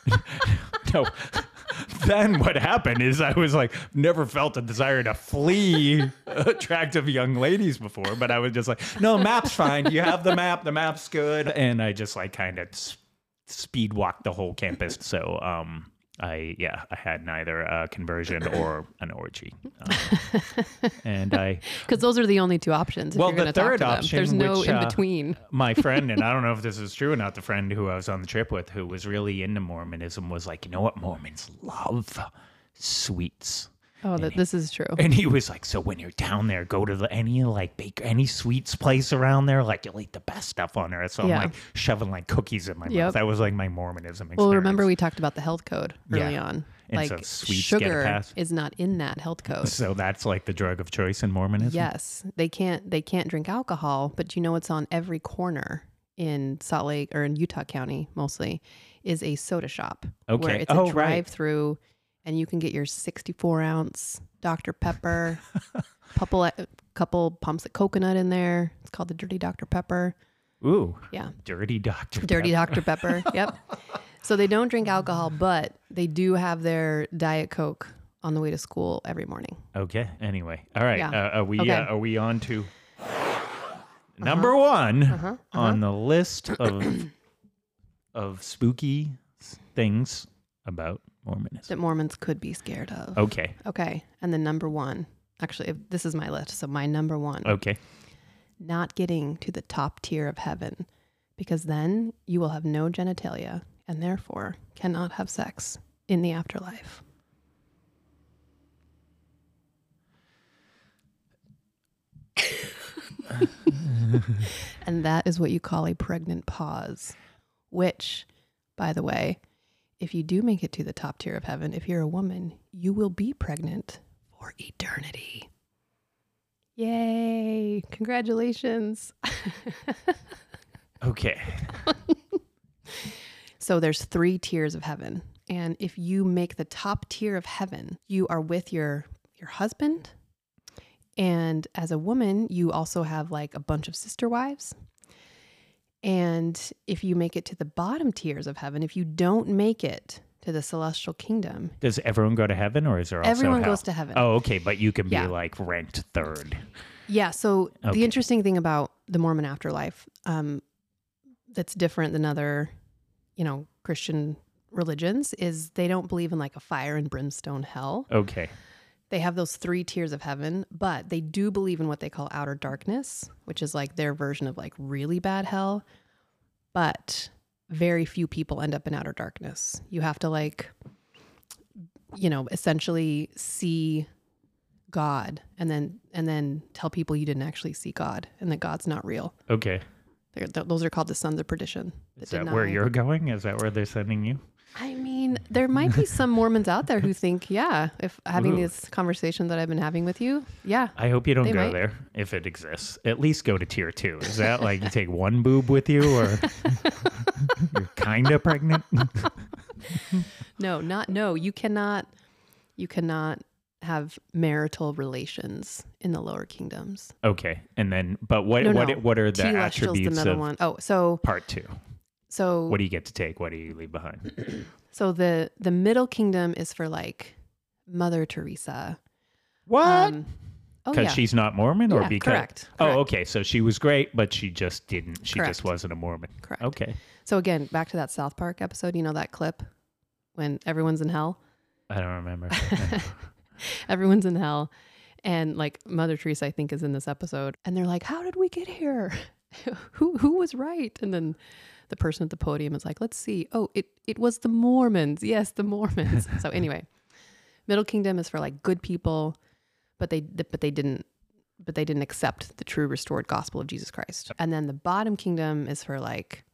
*laughs* no. Then what happened is I was like, never felt a desire to flee attractive young ladies before, but I was just like, no, map's fine. You have the map. The map's good. And I just like kind of speed walked the whole campus. So, um, I yeah, I had neither a conversion *coughs* or an orgy, um, and I *laughs* because those are the only two options if Well, you're going the to talk third option, there's no which, in uh, between my *laughs* friend, and I don't know if this is true or not, the friend who I was on the trip with who was really into Mormonism was like, you know what Mormons love? Sweets. Oh that this is true And he was like, so when you're down there, go to the any like bake any sweets place around there, like you'll eat the best stuff on earth. So Yeah. I'm like shoving like cookies in my Yep. mouth. That was like my Mormonism experience. well remember we talked about the health code early Yeah. on And like so sweets get a sugar pass. is not in that health *laughs* code so that's like the drug of choice in Mormonism. Yes, they can't they can't drink alcohol, but you know what's on every corner in Salt Lake or in Utah County mostly is a soda shop. Where Okay. it's a Oh, right. drive through and you can get your 64 ounce Dr. Pepper, *laughs* couple couple pumps of coconut in there. It's called the Dirty Dr. Pepper. Ooh, Yeah. dirty doctor. Dirty Pepper. Dr. Pepper. *laughs* Yep. So they don't drink alcohol, but they do have their Diet Coke on the way to school every morning. Okay. Anyway, all right. Yeah. Uh, are we Okay. uh, are we on to number one on the list of *coughs* of spooky things about Mormonism? That Mormons could be scared of. Okay. Okay. And the number one, actually, if this is my list. So my number one, Okay. not getting to the top tier of heaven, because then you will have no genitalia and therefore cannot have sex in the afterlife. *laughs* and that is what you call a pregnant pause, which, by the way, if you do make it to the top tier of heaven, if you're a woman, you will be pregnant for eternity. Yay! Congratulations. *laughs* Okay. So there's three tiers of heaven. And if you make the top tier of heaven, you are with your your husband. And as a woman, you also have like a bunch of sister wives. And if you make it to the bottom tiers of heaven, if you don't make it to the celestial kingdom, Does everyone go to heaven or is there also everyone goes to heaven. Oh, okay, but you can be like ranked third. Yeah. So Okay. the interesting thing about the Mormon afterlife, um, that's different than other, you know, Christian religions, is they don't believe in like a fire and brimstone hell. Okay. They have those three tiers of heaven, but they do believe in what they call outer darkness, which is like their version of like really bad hell. But very few people end up in outer darkness. You have to like, you know, essentially see God and then and then tell people you didn't actually see God and that God's not real. Okay. They're, th- those are called the sons of perdition. Is that where you're going? Is that where they're sending you? I mean, there might be some Mormons out there who *laughs* think, yeah, if having Ooh. this conversation that I've been having with you, yeah, I hope you don't go might. there if it exists. At least go to tier two. Is that like you take one boob with you or *laughs* you're kind of pregnant? *laughs* No, not no. You cannot you cannot have marital relations in the lower kingdoms. Okay. And then, but what No, what no. what are the attributes the of one. Oh, so part two? So What do you get to take? What do you leave behind? *clears throat* so the the middle kingdom is for like Mother Teresa. What? Um, oh Because yeah. she's not Mormon, or Yeah, because correct, oh, correct. okay, so she was great, but she just didn't. She Correct. just wasn't a Mormon. Correct. Okay, So again, back to that South Park episode. You know that clip when everyone's in hell. I don't remember. *laughs* everyone's in hell, and like Mother Teresa, I think, is in this episode, and they're like, "How did we get here? *laughs* who who was right?" And then the person at the podium is like, "Let's see. Oh, it it was the Mormons. Yes, the Mormons." *laughs* so anyway, Middle Kingdom is for like good people, but they but they didn't but they didn't accept the true restored gospel of Jesus Christ. And then the bottom kingdom is for like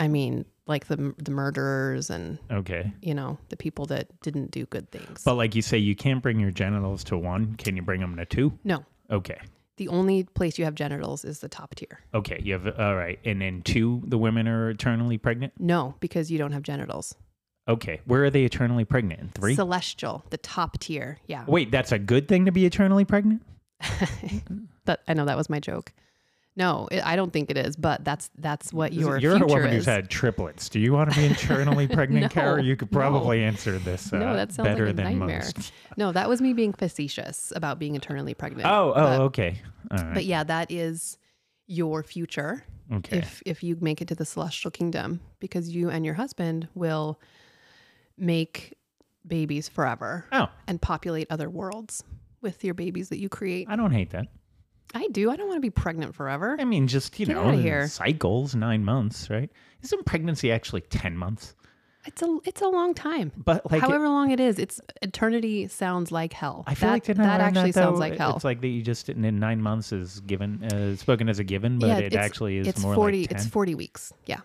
I mean, like the the murderers and okay, you know, the people that didn't do good things. but like you say, you can't bring your genitals to one. Can you bring them to two? no, Okay, the only place you have genitals is the top tier. okay, you have all right, and then two, the women are eternally pregnant. No, because you don't have genitals. Okay, where are they eternally pregnant? In three. Celestial, the top tier. Yeah. Wait, that's a good thing to be eternally pregnant. *laughs* that I know that was my joke. No, it, I don't think it is, but that's that's what your You're a woman is. who's had triplets. Do you want to be eternally *laughs* pregnant, No, Kara? You could no. probably answer this uh, no, that sounds better like a than nightmare. most. No, that was me being facetious about being eternally pregnant. Oh, oh, but, okay. All right. but yeah, that is your future okay. if if you make it to the celestial kingdom because you and your husband will make babies forever oh, and populate other worlds with your babies that you create. I don't hate that. I do. I don't want to be pregnant forever. I mean, just you Get know, outta here. cycles nine months, right? Isn't pregnancy actually ten months? It's a it's a long time. But like, However long it is, it's eternity sounds like hell. I feel that, like I that learn actually that, sounds though? like hell. It's like that you just in nine months is given uh, spoken as a given, but Yeah, it it's- actually is it's more forty. like 10. it's forty weeks. Yeah,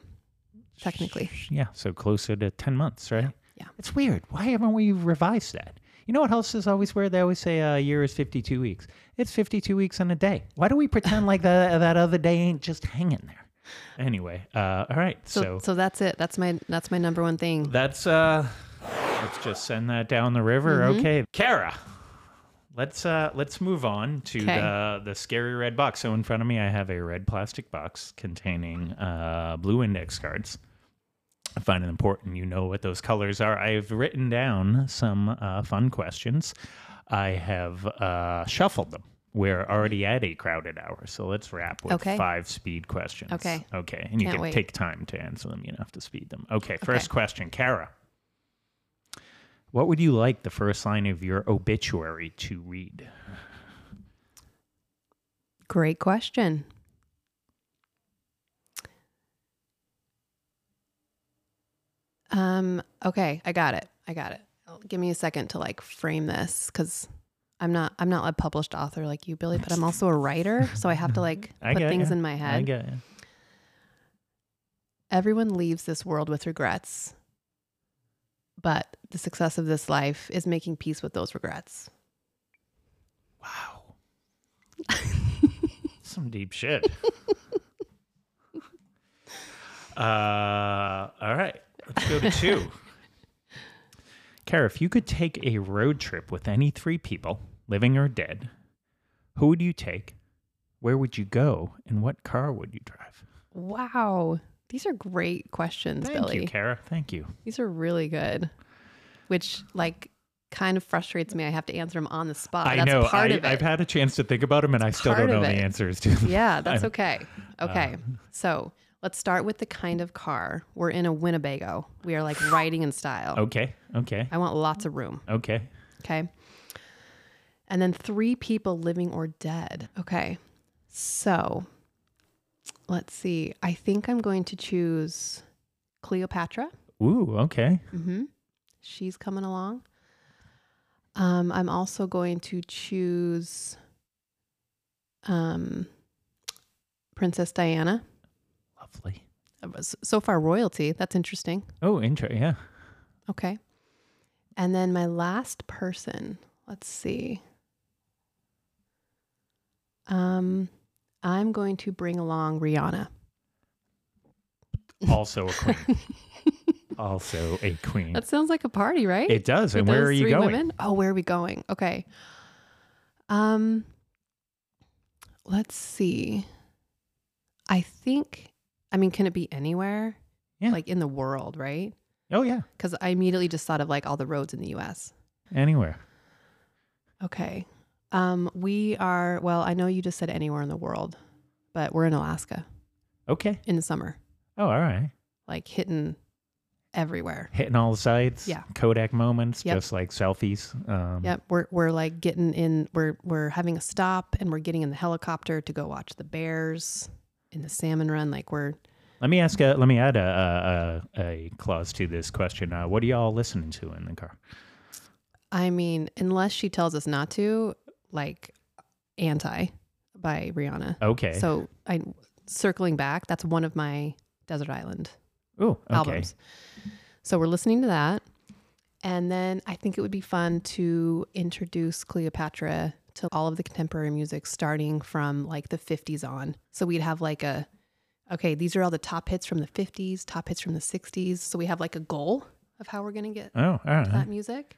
technically. Yeah, so closer to 10 months, right? Yeah. It's weird. Why haven't we revised that? You know what else is always weird? They always say a year is 52 weeks. It's 52 weeks in a day. Why do we pretend like that *laughs* that other day ain't just hanging there? Anyway, uh, all right. So, So, so that's it. That's my that's my number one thing. that's uh let's just send that down the river. Mm-hmm. Okay. Kara. Let's uh let's move on to Okay. the the scary red box. So in front of me I have a red plastic box containing uh blue index cards. I find it important you know what those colors are. I've written down some uh, fun questions. I have uh, shuffled them. We're already at a crowded hour, so let's wrap with Okay. five speed questions. Okay. Okay. And you Can't can wait. take time to answer them. You don't have to speed them. Okay. First question, Kara. What would you like the first line of your obituary to read? Great question. Um. Okay, I got it. I got it. Oh, Give me a second to like frame this because I'm not I'm not a published author like you, Billy, but I'm also a writer, so I have to like *laughs* put things in my head. I get it. Everyone leaves this world with regrets, but the success of this life is making peace with those regrets. Wow. *laughs* Some deep shit. *laughs* Uh, all right, let's go to two. *laughs* Kara, if you could take a road trip with any three people, living or dead, who would you take? Where would you go? And what car would you drive? Wow. These are great questions, Thank Billy. you, Kara. Thank you. These are really good. Which like kind of frustrates me. I have to answer them on the spot. I That's know. part I, of it. I've had a chance to think about them, and I still don't know the answers to them. yeah, *laughs* that's I'm- okay. Okay. Uh, so let's start with the kind of car. We're in a Winnebago. We are like riding in style. Okay. Okay. I want lots of room. Okay. Okay. And then three people living or dead. Okay. So let's see. I think I'm going to choose Cleopatra. Ooh. Okay. Mm-hmm. She's coming along. Um, I'm also going to choose um, Princess Diana. Lovely. So far, royalty. That's interesting. Oh, intro. Yeah. Okay. And then my last person, let's see. Um, I'm going to bring along Rihanna. *laughs* Also a queen. also a queen. That sounds like a party, right? It does. With And where are you going? Women? Oh, where are we going? Okay. Um, let's see. I think. I mean, can it be anywhere? Yeah. Like in the world, right? Oh yeah. Because I immediately just thought of like all the roads in the U.S. Anywhere. Okay. Um, we are. Well, I know you just said anywhere in the world, but we're in Alaska Okay. in the summer, Oh, all right. like hitting everywhere. Hitting all the sides. Yeah. Kodak moments, Yep. just like selfies. Um, Yep, we're we're like getting in. We're we're having a stop, and we're getting in the helicopter to go watch the bears in the salmon run. Like we're Let me ask. A, let me add a, a, a, a clause to this question. Uh, what are y'all listening to in the car? I mean, unless she tells us not to, like anti by Rihanna. Okay. So I circling back, that's one of my Desert Island oh, okay. albums. So we're listening to that. And then I think it would be fun to introduce Cleopatra to all of the contemporary music starting from like the 50s on. So we'd have like a, okay, these are all the top hits from the 50s, top hits from the 60s. So we have like a goal of how we're going to get Oh, right. that music.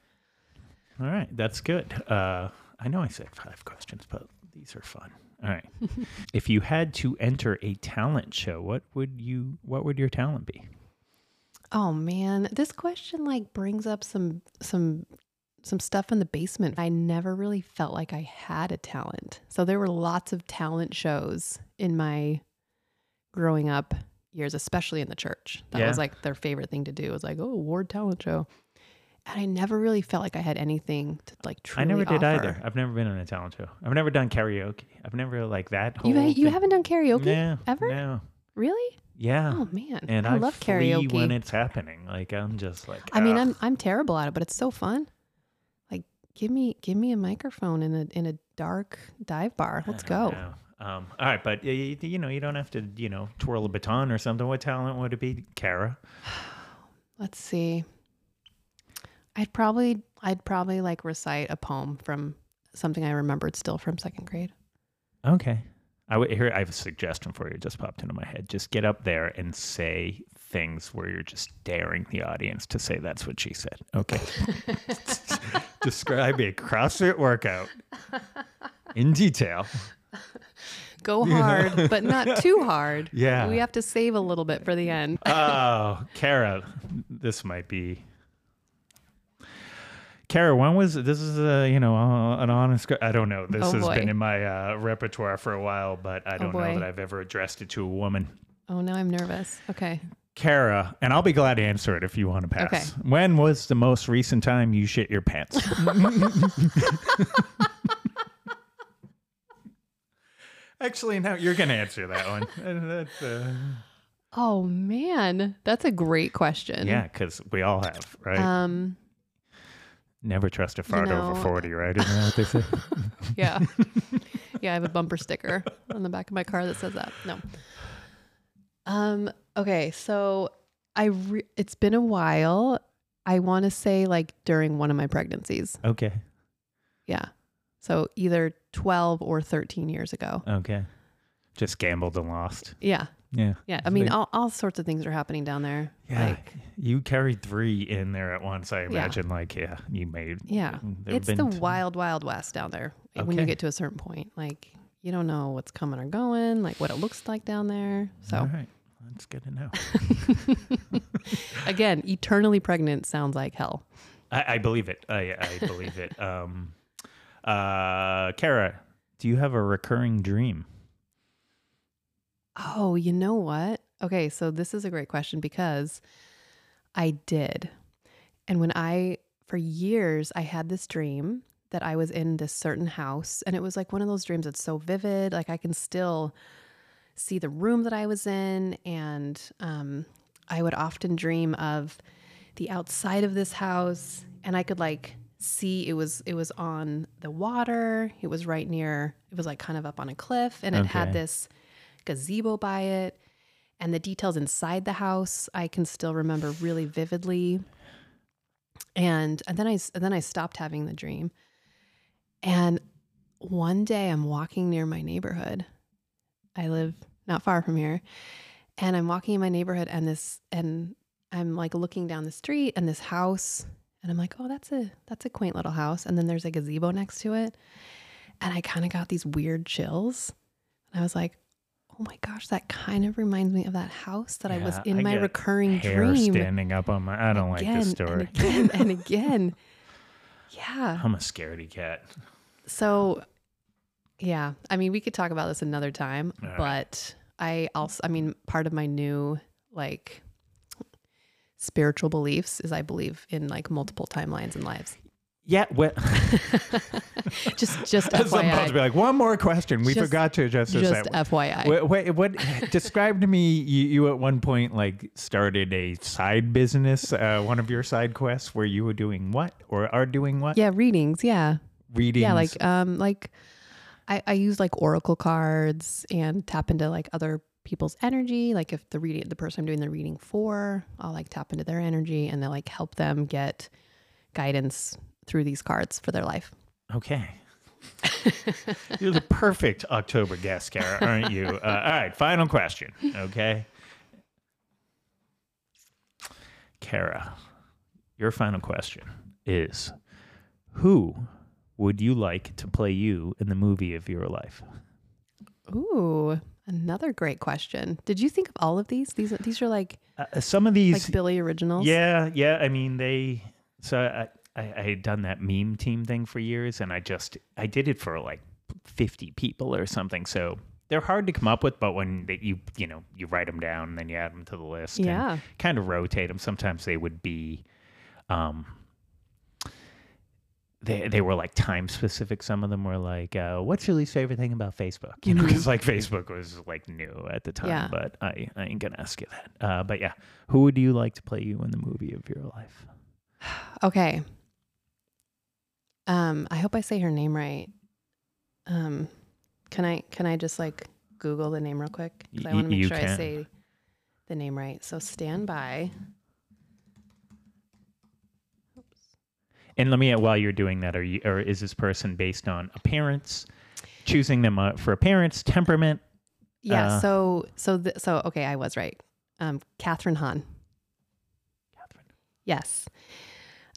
All right, that's good. Uh, I know I said five questions, but these are fun. All right. *laughs* if you had to enter a talent show, what would you? What would your talent be? Oh man, this question like brings up some some some stuff in the basement. I never really felt like I had a talent. So there were lots of talent shows in my growing up years, especially in the church. That Yeah. was like their favorite thing to do. It was like, oh, award talent show. And I never really felt like I had anything to like truly I never did offer. either. I've never been on a talent show. I've never done karaoke. I've never like that whole. You you thing. haven't done karaoke No, ever? No. Really? Yeah. Oh man. and I, I, love karaoke. when it's happening. Like I'm just like. I mean, ugh. I'm I'm terrible at it, but it's so fun. Give me give me a microphone in a in a dark dive bar. Let's go. Um, all right, but you, you know, you don't have to, you know, twirl a baton or something. What talent would it be, Kara? *sighs* Let's see. I'd probably I'd probably like recite a poem from something I remembered still from second grade. Okay. I would here. I have a suggestion for you. It just popped into my head. Just get up there and say things where you're just daring the audience to say that's what she said. Okay. *laughs* Describe a CrossFit workout in detail. Go *laughs* hard, but not too hard. *laughs* Yeah. We have to save a little bit for the end. Oh, Kara, this might be. Kara, when was this? Is a you know an honest. I don't know. This Oh, has boy. been in my uh, repertoire for a while, but I don't know that I've ever addressed it to a woman. Oh, now I'm nervous. Okay. Kara, and I'll be glad to answer it if you want to pass. Okay. When was the most recent time you shit your pants? *laughs* Actually, no, you're going to answer that one. *laughs* That's, uh, Oh man, that's a great question. yeah, because we all have, right? Um. Never trust a fart over 40, right? Isn't that what they say? *laughs* Yeah. yeah, I have a bumper sticker on the back of my car that says that. No. Um okay, so I re- it's been a while. I want to say like during one of my pregnancies. okay. Yeah. So either 12 or 13 years ago. Okay. Just gambled and lost. Yeah. Yeah. Yeah, I mean, all, all sorts of things are happening down there. Yeah. Like, you carried three in there at once. I imagine, like, yeah, you made. yeah, it's the t- wild, wild west down there. When you get to a certain point, like you don't know what's coming or going, like what it looks like down there. So All right. That's good to know. *laughs* again, eternally pregnant sounds like hell. I, I believe it. I, I believe it. Um, uh, Kara, do you have a recurring dream? Oh, you know what? Okay, so this is a great question because I did. And when I, for years, I had this dream that I was in this certain house. And it was like one of those dreams that's so vivid. Like I can still see the room that I was in. And um, I would often dream of the outside of this house. And I could like see it was it was on the water it was right near it was like kind of up on a cliff and it had this gazebo by it and the details inside the house I can still remember really vividly. And, and then I and then I stopped having the dream. And one day I'm walking near my neighborhood. I live not far from here. And I'm walking in my neighborhood and this and I'm like looking down the street and this house and I'm like, "Oh, that's a that's a quaint little house." And then there's a gazebo next to it. And I kind of got these weird chills. And I was like, oh my gosh, that kind of reminds me of that house that I was in I my recurring dream. standing up on my. I don't like this again story. And again and *laughs* again. Yeah. I'm a scaredy cat. So, yeah. I mean, we could talk about this another time, right. but I also, I mean, part of my new like spiritual beliefs is I believe in like multiple timelines and lives. Yeah. Well, *laughs* Just, just *laughs* I was about to be like, one more question. We Just- forgot to address this. Just at- FYI. Wait, wait, what? describe to me. You, you at one point like started a side business, uh, one of your side quests, where you were doing what or are doing what? yeah, readings. Yeah. Readings. Yeah, like um like I, I use like oracle cards and tap into like other people's energy. Like if the reading the person I'm doing the reading for, I'll like tap into their energy and they'll like help them get guidance through these cards for their life. Okay. *laughs* You're the perfect October guest, Kara, aren't you? Uh, all right, final question. Okay. Kara, your final question is Who would you like to play you in the movie of your life? Ooh, another great question. Did you think of all of these? These these are like Uh, some of these. like Billy originals. Yeah, yeah. I mean, they. So I, I, I had done that meme team thing for years, and I just I did it for like fifty people or something. So they're hard to come up with, but when they, you you know you write them down and then you add them to the list, and Yeah. kind of rotate them. Sometimes they would be, um. They, they were like time specific. Some of them were like, uh, "What's your least favorite thing about Facebook?" You know, because like Facebook was like new at the time. Yeah. But I, I ain't gonna ask you that. Uh, but yeah, who would you like to play you in the movie of your life? *sighs* Okay. Um, I hope I say her name right. Um, can I can I just like Google the name real quick? 'Cause I want to make you sure I say the name right. So stand by. And let me while you're doing that, are you or is this person based on appearance, choosing them uh, for appearance, temperament? Yeah. Uh, so so th- so okay, I was right. Um, Kathryn Hahn. Kathryn, Yes.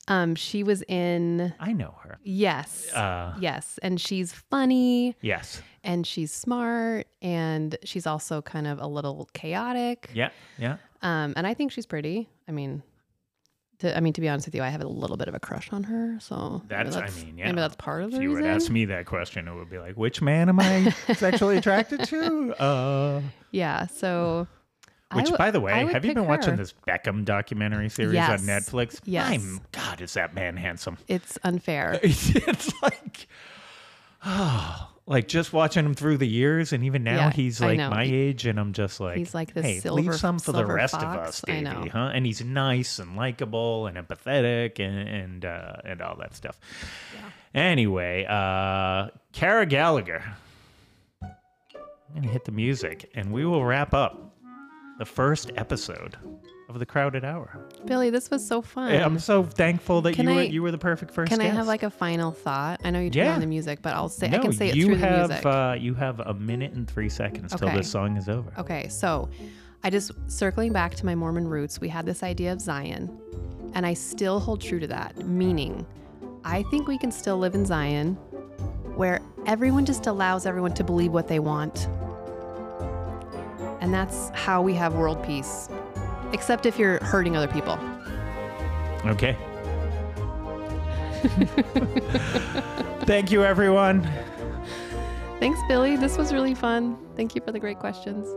Um, she was in. I know her. Yes. Uh, yes, and she's funny yes, and she's smart and she's also kind of a little chaotic. yeah, yeah. Um, and I think she's pretty. I mean, to, I mean, to be honest with you, I have a little bit of a crush on her. So maybe That's, I mean, yeah. maybe that's part of the If you would ask me that question, it would be like, which man am I sexually attracted to? *laughs* Uh, Yeah. So, which, w- by the way, have you been watching this Beckham documentary series Yes. on Netflix? Yes. My God, is that man handsome? *laughs* It's unfair. *laughs* it's like oh *sighs* like just watching him through the years and even now Yeah, he's like my age and i'm just like he's like this hey silver- leave some for the rest of fox. us davey know. huh and he's nice and likable and empathetic and and uh and all that stuff Yeah. anyway uh kara gallagher i'm gonna hit the music and we will wrap up the first episode of the crowded hour. Billy, this was so fun. I'm so thankful that Can you were you were the perfect first Can I have like a final thought? I know you turned Yeah. on the music, but I'll say no, I can say it through have the music. uh, you have a minute and three seconds till Okay. this song is over. Okay, so I just circling back to my Mormon roots, we had this idea of Zion, and I still hold true to that, meaning I think we can still live in Zion where everyone just allows everyone to believe what they want. And that's how we have world peace. Except if you're hurting other people. Okay. Thank you, everyone. Thanks, Billy. This was really fun. Thank you for the great questions.